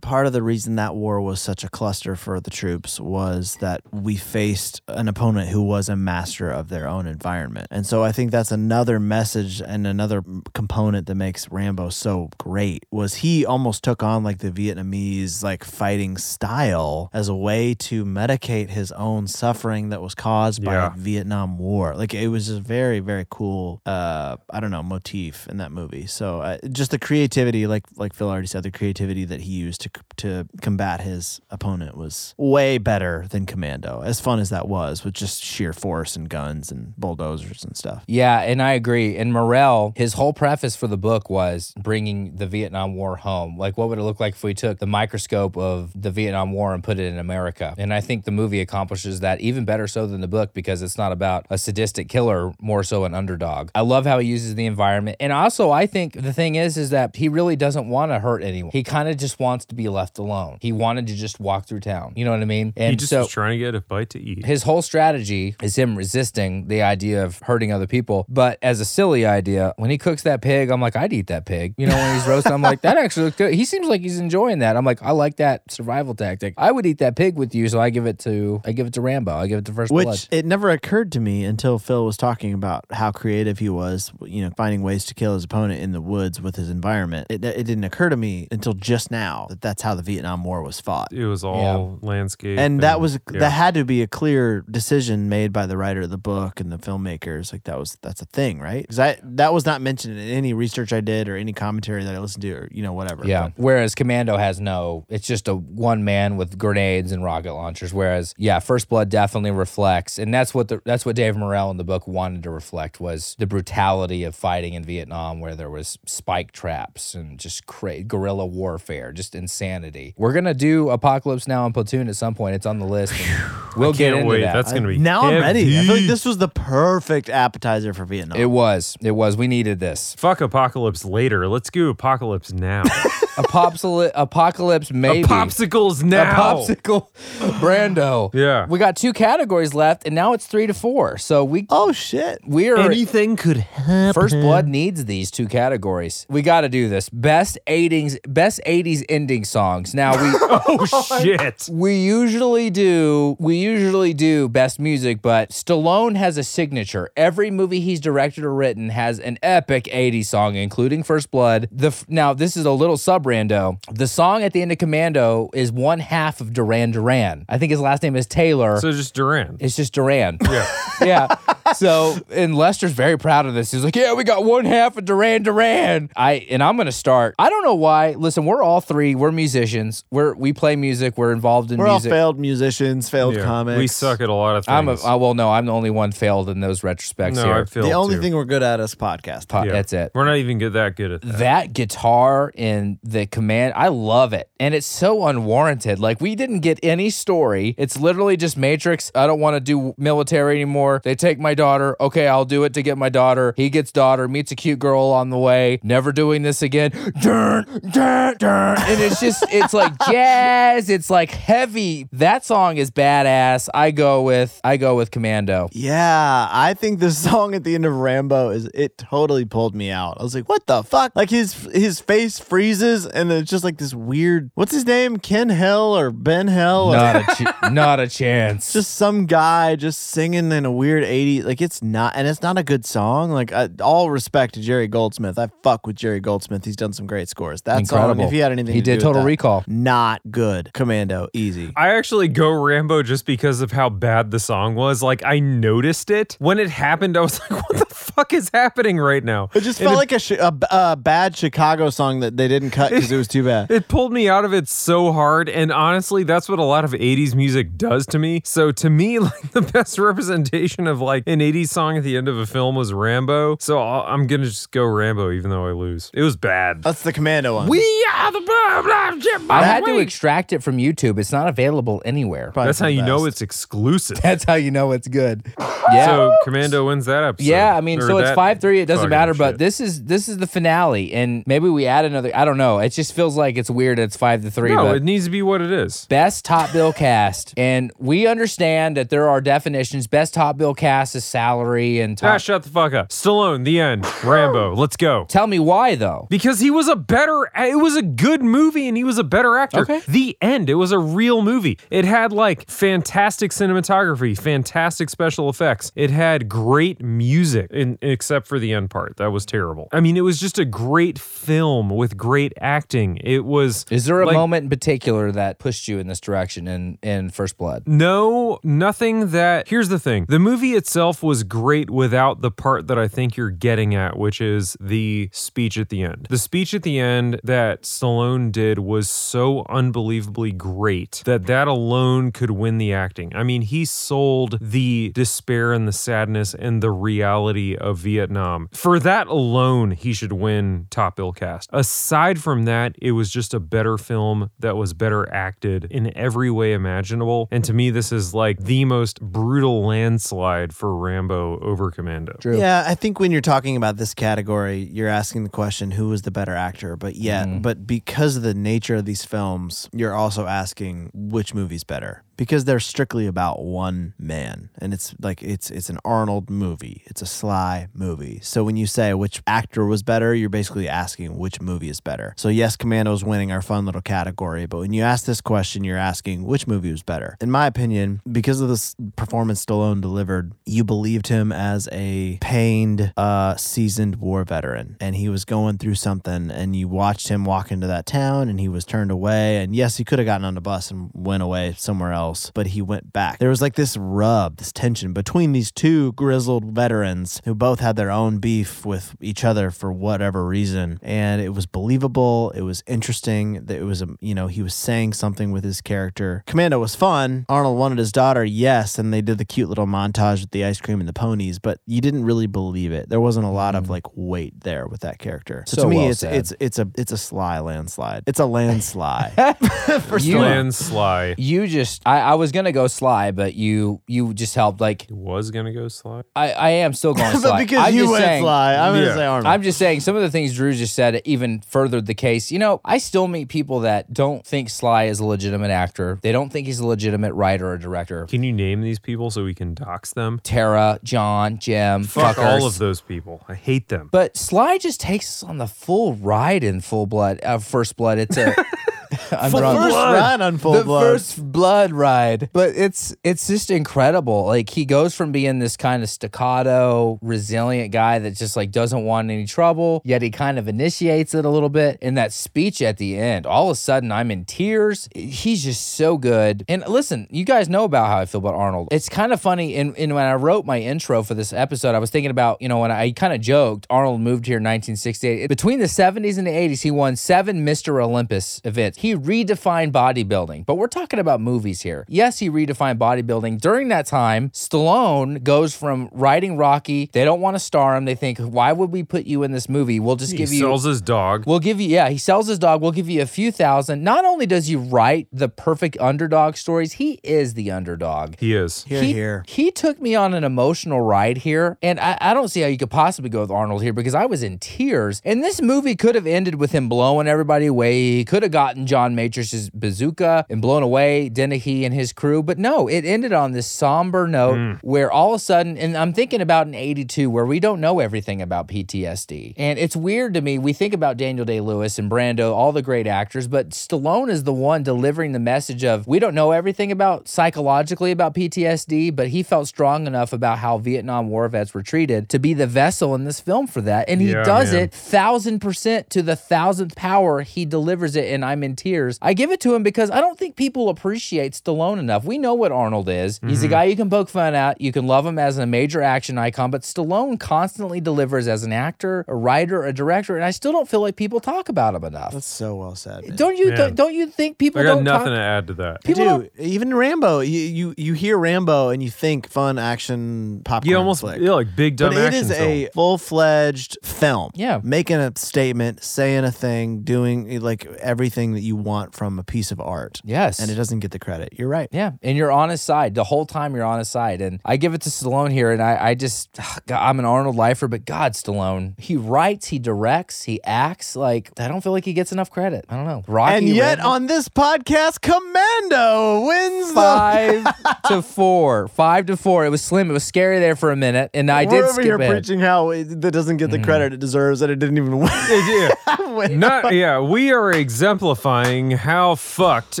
part of the reason that war was such a cluster for for the troops was that we faced an opponent who was a master of their own environment. And so I think that's another message and another component that makes Rambo so great was he almost took on like the Vietnamese like fighting style as a way to medicate his own suffering that was caused by Yeah. a Vietnam War. Like it was a very very cool uh I don't know motif in that movie. So uh, just the creativity like like Phil already said the creativity that he used to to combat his opponent was way better than Commando. As fun as that was with just sheer force and guns and bulldozers and stuff. Yeah, and I agree. And Morrell, his whole preface for the book was bringing the Vietnam War home. Like, what would it look like if we took the microscope of the Vietnam War and put it in America? And I think the movie accomplishes that even better so than the book because it's not about a sadistic killer, more so an underdog. I love how he uses the environment. And also, I think the thing is, is that he really doesn't want to hurt anyone. He kind of just wants to be left alone. He wanted to just walk through town. You know what I mean? And he just so, was trying to get a bite to eat. his whole strategy is him resisting the idea of hurting other people. But as a silly idea, when he cooks that pig, I'm like, I'd eat that pig. You know, when he's roasting, I'm like, that actually looks good. He seems like he's enjoying that. I'm like, I like that survival tactic. I would eat that pig with you, so I give it to I give it to Rambo. I give it to First Which Blood. it never occurred to me until Phil was talking about how creative he was, you know, finding ways to kill his opponent in the woods with his environment. It, it didn't occur to me until just now that that's how the Vietnam War was fought. it was all landscape, And that was yeah. that had to be a clear decision made by the writer of the book and the filmmakers. Like that was that's a thing, right? Because I that was not mentioned in any research I did or any commentary that I listened to or you know whatever. Yeah. Whereas Commando has no, it's just a one man with grenades and rocket launchers. Whereas, yeah, First Blood definitely reflects, and that's what the that's what Dave Morrell in the book wanted to reflect was the brutality of fighting in Vietnam, where there was spike traps and just cra- guerrilla warfare, just insanity. We're gonna do Apocalypse Now and Platoon at some point. It's on the list. And we'll get Can't into wait. that. That's gonna be Now I'm ready. I feel heavy. like this was the perfect appetizer for Vietnam. it was. It was. We needed this. Fuck apocalypse later. Let's go apocalypse now. Apocalypse, apocalypse maybe. popsicles A now. popsicle, Brando. Yeah. we got two categories left, and now it's three to four. So we oh shit. we are Anything could happen. First Blood needs these two categories. We got to do this. Best 80s best 80s ending songs. Now we Oh, oh shit. We usually do we usually do best music, but Stallone has a signature. Every movie he's directed or written has an epic 80s song including First Blood. The f- now this is a little sub rando. The song at the end of Commando is one half of Duran Duran. I think his last name is Taylor. So just Duran. It's just Duran. Yeah. yeah. So, and Lester's very proud of this. He's like, yeah, we got one half of Duran Duran. I and I'm gonna start. I don't know why. Listen, we're all three. We're musicians. We're we play music. We're involved in We're all music. failed musicians, failed Yeah. comics. We suck at a lot of things. I'm a, I uh, well, no, I'm the only one failed in those retrospects no, here. I feel The only too. thing we're good at is podcast. Po- Yeah. That's it. We're not even good that good at that. That guitar in the command, I love it. And it's so unwarranted. Like, we didn't get any story. It's literally just Matrix. I don't want to do military anymore. They take my daughter. Okay, I'll do it to get my daughter. He gets daughter, meets a cute girl on the way. Never doing this again. Dun, dun, dun. And it's just, it's like jazz. It's like heavy. That song is badass. I go with, I go with Commando. Yeah, I think the song at the end of Rambo is it totally pulled me out. I was like, "What the fuck?" Like his his face freezes, and it's just like this weird. What's his name? Ken Hill or Ben Hill? Or Not a, ch- not a chance. just some guy just singing in a weird 80s. Like it's not, and it's not a good song. Like I, all respect to Jerry Goldsmith. I fuck with Jerry Goldsmith. He's done some great scores. That song, Incredible. if he had anything, He to do did with Total that, Recall. Not good. Commando, easy. I actually go Rambo just because of how bad the song was. Like I noticed it when it happened. I was like, "What the fuck is happening right now?" It just And felt like a, sh- a, b- a bad Chicago song that they didn't cut because it was too bad. It pulled me out of it so hard, and honestly, that's what a lot of '80s music does to me. So to me, like the best representation of like an '80s song at the end of a film was Rambo. So I'll, I'm gonna just go Rambo, even though I lose. It was bad. That's the Commando one. we are the blah, blah, blah, I had to extract it from YouTube. It's not available anywhere. Probably That's how the you know it's exclusive. That's how you know it's good. Yeah. So Commando wins that episode. yeah, I mean, Or so it's five three. It doesn't fucking matter, but this is this is the finale, and maybe we add another. I don't know. It just feels like it's weird. It's five to three. no, but it needs to be what it is. best top bill cast, and we understand that there are definitions. Best top bill cast is salary and Ah, shut the fuck up. Stallone, the end. Rambo, let's go. Tell me why though. Because he was a better, it was a good movie and he was a better actor. Okay. The end, it was a real movie. It had like fantastic cinematography, fantastic special effects. It had great music, in, except for the end part. That was terrible. I mean, it was just a great film with great acting. It was. Is there a like, moment in particular that pushed you in this direction in in First Blood? No, nothing that. Here's the thing the movie itself was great without the part that I think you're getting at, which is the speech at the end. The speech at the end that Stallone did was so unbelievably great that that alone could win the acting. I mean, he sold the despair and the sadness and the reality of Vietnam. For that alone, he should win top bill cast. Aside from that, it was just a better film that was better acted in every way imaginable. And to me, this is like the most brutal landslide for Rambo over Commando. Yeah, I think when you're talking about this category, you're asking the question who was the better actor. But yeah, mm-hmm. but because of the nature of these films, you're also asking which movie's better. Because they're strictly about one man. And it's like it's it's an Arnold movie. It's a sly movie. So when you say which actor was better, you're basically asking which movie is better. So yes, Commando's winning our fun little category, but when you ask this question, you're asking which movie was better. In my opinion, because of this performance Stallone delivered, you believed him as a pained, uh, seasoned war veteran, and he was going through something, and you watched him walk into that town, and he was turned away, and yes, he could have gotten on the bus and went away somewhere else, but he went back. There was like this rub, this tension between these two grizzled veterans who both had their own beef with each other for whatever reason, and it was believable. It was interesting. That it was, a, you know, he was saying something with his character. Commando was fun. Arnold wanted his daughter, yes, and they did the cute little montage with the ice cream and the ponies, but you didn't really believe it. There wasn't a lot of mm. like weight there with that character. So, So to me, well it's said. it's it's a it's a sly landslide. It's a landslide. For You- Stallone. Land Sly. You just I, I was gonna go Sly, but you you just helped. Like He was gonna go Sly. I, I am still going but Sly. because I'm you just went saying, sly, I'm Yeah. gonna say Arnold. I'm just saying some of the things Drew just said even furthered the case. You know, I still meet people that don't think Sly is a legitimate actor. They don't think he's a legitimate writer or director. Can you name these people so we can dox them? Tara, John, Jim, Fuck fuckers. all of those people. I hate them. But Sly just takes us on the full ride in Full Blood, uh, First Blood. It's a I'm Full wrong. first run on full the blood. first blood ride. But it's it's just incredible. Like he goes from being this kind of staccato resilient guy that just like doesn't want any trouble yet he kind of initiates it a little bit. In that speech at the end all of a sudden i'm in tears. He's just so good. And listen you guys know about how i feel about arnold. It's kind of funny and, and when i wrote my intro for this episode i was thinking about you know when i kind of joked arnold moved here in 1968 between the 70s and the 80s he won seven mr olympus events. He redefined bodybuilding but we're talking about movies here yes he redefined bodybuilding during that time stallone goes from writing rocky they don't want to star him they think why would we put you in this movie we'll just he give you sells his dog. We'll give you, yeah, he sells his dog. We'll give you a few thousand. Not only does he write the perfect underdog stories, he is the underdog. he is. here, he, here. he took me on an emotional ride here, and I, I don't see how you could possibly go with Arnold here because I was in tears. And this movie could have ended with him blowing everybody away. He could have gotten John Matrix's bazooka and blown away Dennehy and his crew, but no, it ended on this somber note hmm. where all of a sudden, and I'm thinking about an '82 where we don't know everything about PTSD, and it's weird to me. We think about Daniel Day Lewis and Brando, all the great actors, but Stallone is the one delivering the message of we don't know everything about psychologically about PTSD, but he felt strong enough about how Vietnam War vets were treated to be the vessel in this film for that. And he Yeah, does man. it thousand percent to the thousandth power. He delivers it, and I'm in tears. I give it to him because I don't think people appreciate Stallone enough. We know what Arnold is. He's Mm-hmm. a guy you can poke fun at. You can love him as a major action icon, but Stallone constantly delivers as an actor, a writer, a director, and I still don't feel like people talk about him enough. That's so well said. man. Don't you? Man. Don't, don't you think people I got don't nothing talk? to add to that. People Dude, don't- even Rambo, you, you you hear Rambo and you think fun action popcorn You almost flick. yeah, like big dumb but it action is film. a full fledged film. Yeah. Making a statement, saying a thing, doing like everything that you want from a piece of art. Yes. And it doesn't get the credit. You're right. Yeah, and you're on his side the whole time. You're on his side, and I give it to Stallone here. And I, I just, God, I'm an Arnold lifer, but God, Stallone, he writes, he directs, he acts. Like I don't feel like he gets enough credit. I don't know. Rocky And yet Rambo- on this podcast, Commando wins the five to four, five to four. It was slim. It was scary there for a minute, and I We're did over skip here ahead. preaching how it, that doesn't get the mm. credit it deserves, that it didn't even win. Yeah. Win. Not, yeah, we are exemplifying how fucked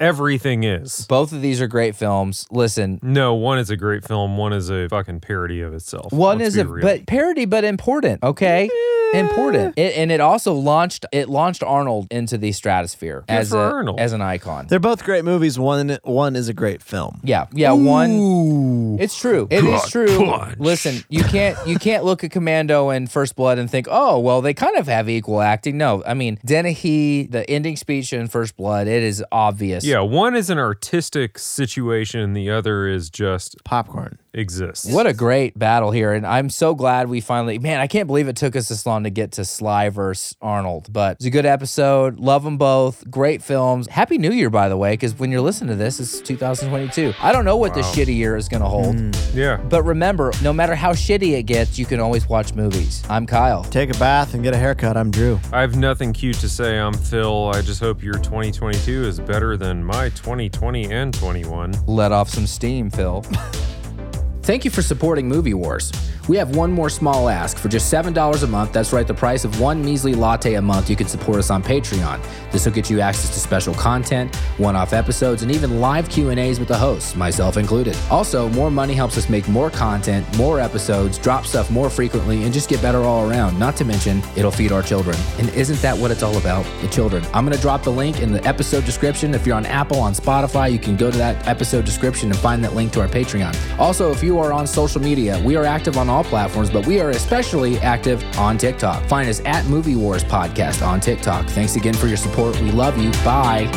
everything is. Both of these are great films. Listen, No, one is a great film, one is a fucking parody of itself. One Let's is be a real. but parody, but important. Okay, important. It, and it also launched it launched Arnold into the stratosphere as a, Arnold. as an icon. They're both great movies. One one is a great film. yeah, yeah. One. It's true. It is true. Listen, you can't you can't look at Commando and First Blood and think, oh, well, they kind of have equal acting. No, I mean Dennehy, the ending speech in First Blood, it is obvious. Yeah, one is an artistic situation, the other is just Popcorn. Exists. What a great battle here. And I'm so glad we finally, man, I can't believe it took us this long to get to Sly versus Arnold. But it's a good episode. Love them both. Great films. Happy New Year, by the way, because when you're listening to this, it's 2022. I don't know what this shitty year is going to hold. Mm, yeah. But remember, no matter how shitty it gets, you can always watch movies. I'm Kyle. Take a bath and get a haircut. I'm Drew. I have nothing cute to say. I'm Phil. I just hope your 2022 is better than my 2020 and 21. let off some steam, Phil. Thank you for supporting Movie Wars. We have one more small ask. For just $7 a month, that's right, the price of one measly latte a month, you can support us on Patreon. This will get you access to special content, one-off episodes, and even live Q&As with the hosts, myself included. Also, more money helps us make more content, more episodes, drop stuff more frequently, and just get better all around. Not to mention, it'll feed our children. And isn't that what it's all about? The children. I'm going to drop the link in the episode description. If you're on Apple, on Spotify, you can go to that episode description and find that link to our Patreon. Also, if you are on social media, we are active on all platforms, but we are especially active on TikTok. Find us at Movie Wars Podcast on TikTok. Thanks again for your support. We love you. Bye.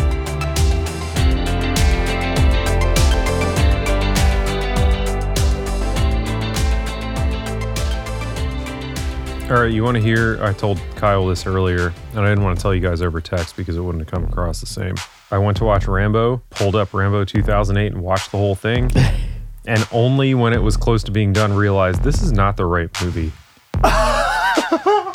All right, you want to hear? I told Kyle this earlier, and I didn't want to tell you guys over text because it wouldn't have come across the same. I went to watch Rambo, pulled up Rambo 2008 and watched the whole thing. and only when it was close to being done realized this is not the right movie.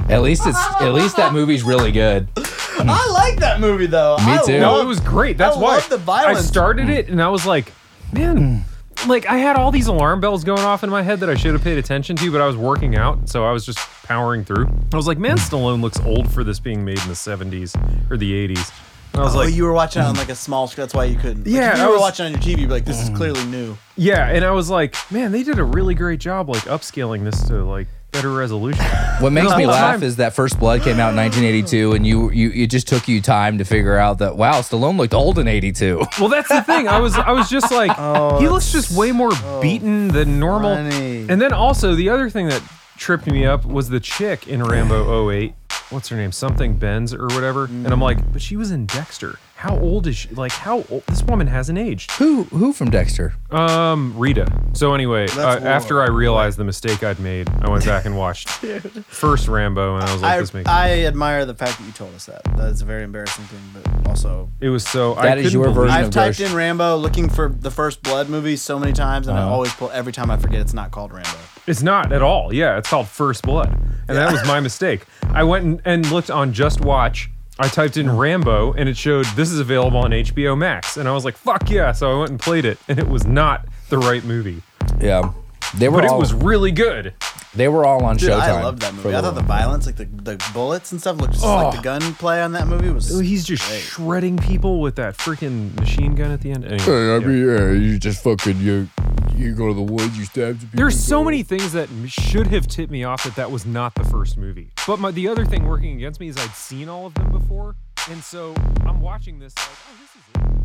At least it's at least that movie's really good. I like that movie though. Me too. No, it was great. That's I why love the violence. I started it and I was like, man, like I had all these alarm bells going off in my head that I should have paid attention to, but I was working out, so I was just powering through. I was like, man, Stallone looks old for this being made in the 70s or the 80s. And I was Oh, like, you were watching it on mm. like a small screen. That's why you couldn't. Like, Yeah, if you I were was- watching on your TV. You'd be like, this is mm. clearly new. yeah, and I was like, man, they did a really great job like upscaling this to like better resolution. What makes me laugh is that First Blood came out in 1982, and you you it just took you time to figure out that wow, Stallone looked old in '82. Well, that's the thing. I was I was just like, Oh, he looks just way more beaten than normal. funny. And then also the other thing that tripped me up was the chick in Rambo 08. What's her name? Something Benz or whatever. And I'm like, but she was in Dexter. How old is she? Like, how old? This woman hasn't aged. Who who from Dexter? Um, Rita. So anyway, uh, That's after I realized the mistake I'd made, I went back and watched first Rambo, and I was like, I, this makes. I admire the fact that you told us that. That is a very embarrassing thing, but also. it was so. That I is your version. I've of typed Ghost. in Rambo looking for the first Blood movie so many times, and I Uh-huh. always pull every time I forget it's not called Rambo. It's not at all. Yeah, it's called First Blood. And that was my mistake. I went and, and looked on Just Watch. I typed in Rambo and it showed this is available on HBO Max. And I was like, fuck yeah. So I went and played it and it was not the right movie. Yeah, they were But it all was really good. They were all on Dude, Showtime. I loved that movie. a I thought the violence, like the, the bullets and stuff, looked just like the gunplay on that movie was. He's just shredding people with that freaking machine gun at the end. Anyway, Hey, I yeah. mean, yeah, you just fucking you you go to the woods, you stab some people. There's so many things that m- should have tipped me off that that was not the first movie. But my, the other thing working against me is I'd seen all of them before. And so I'm watching this like, oh, this is it.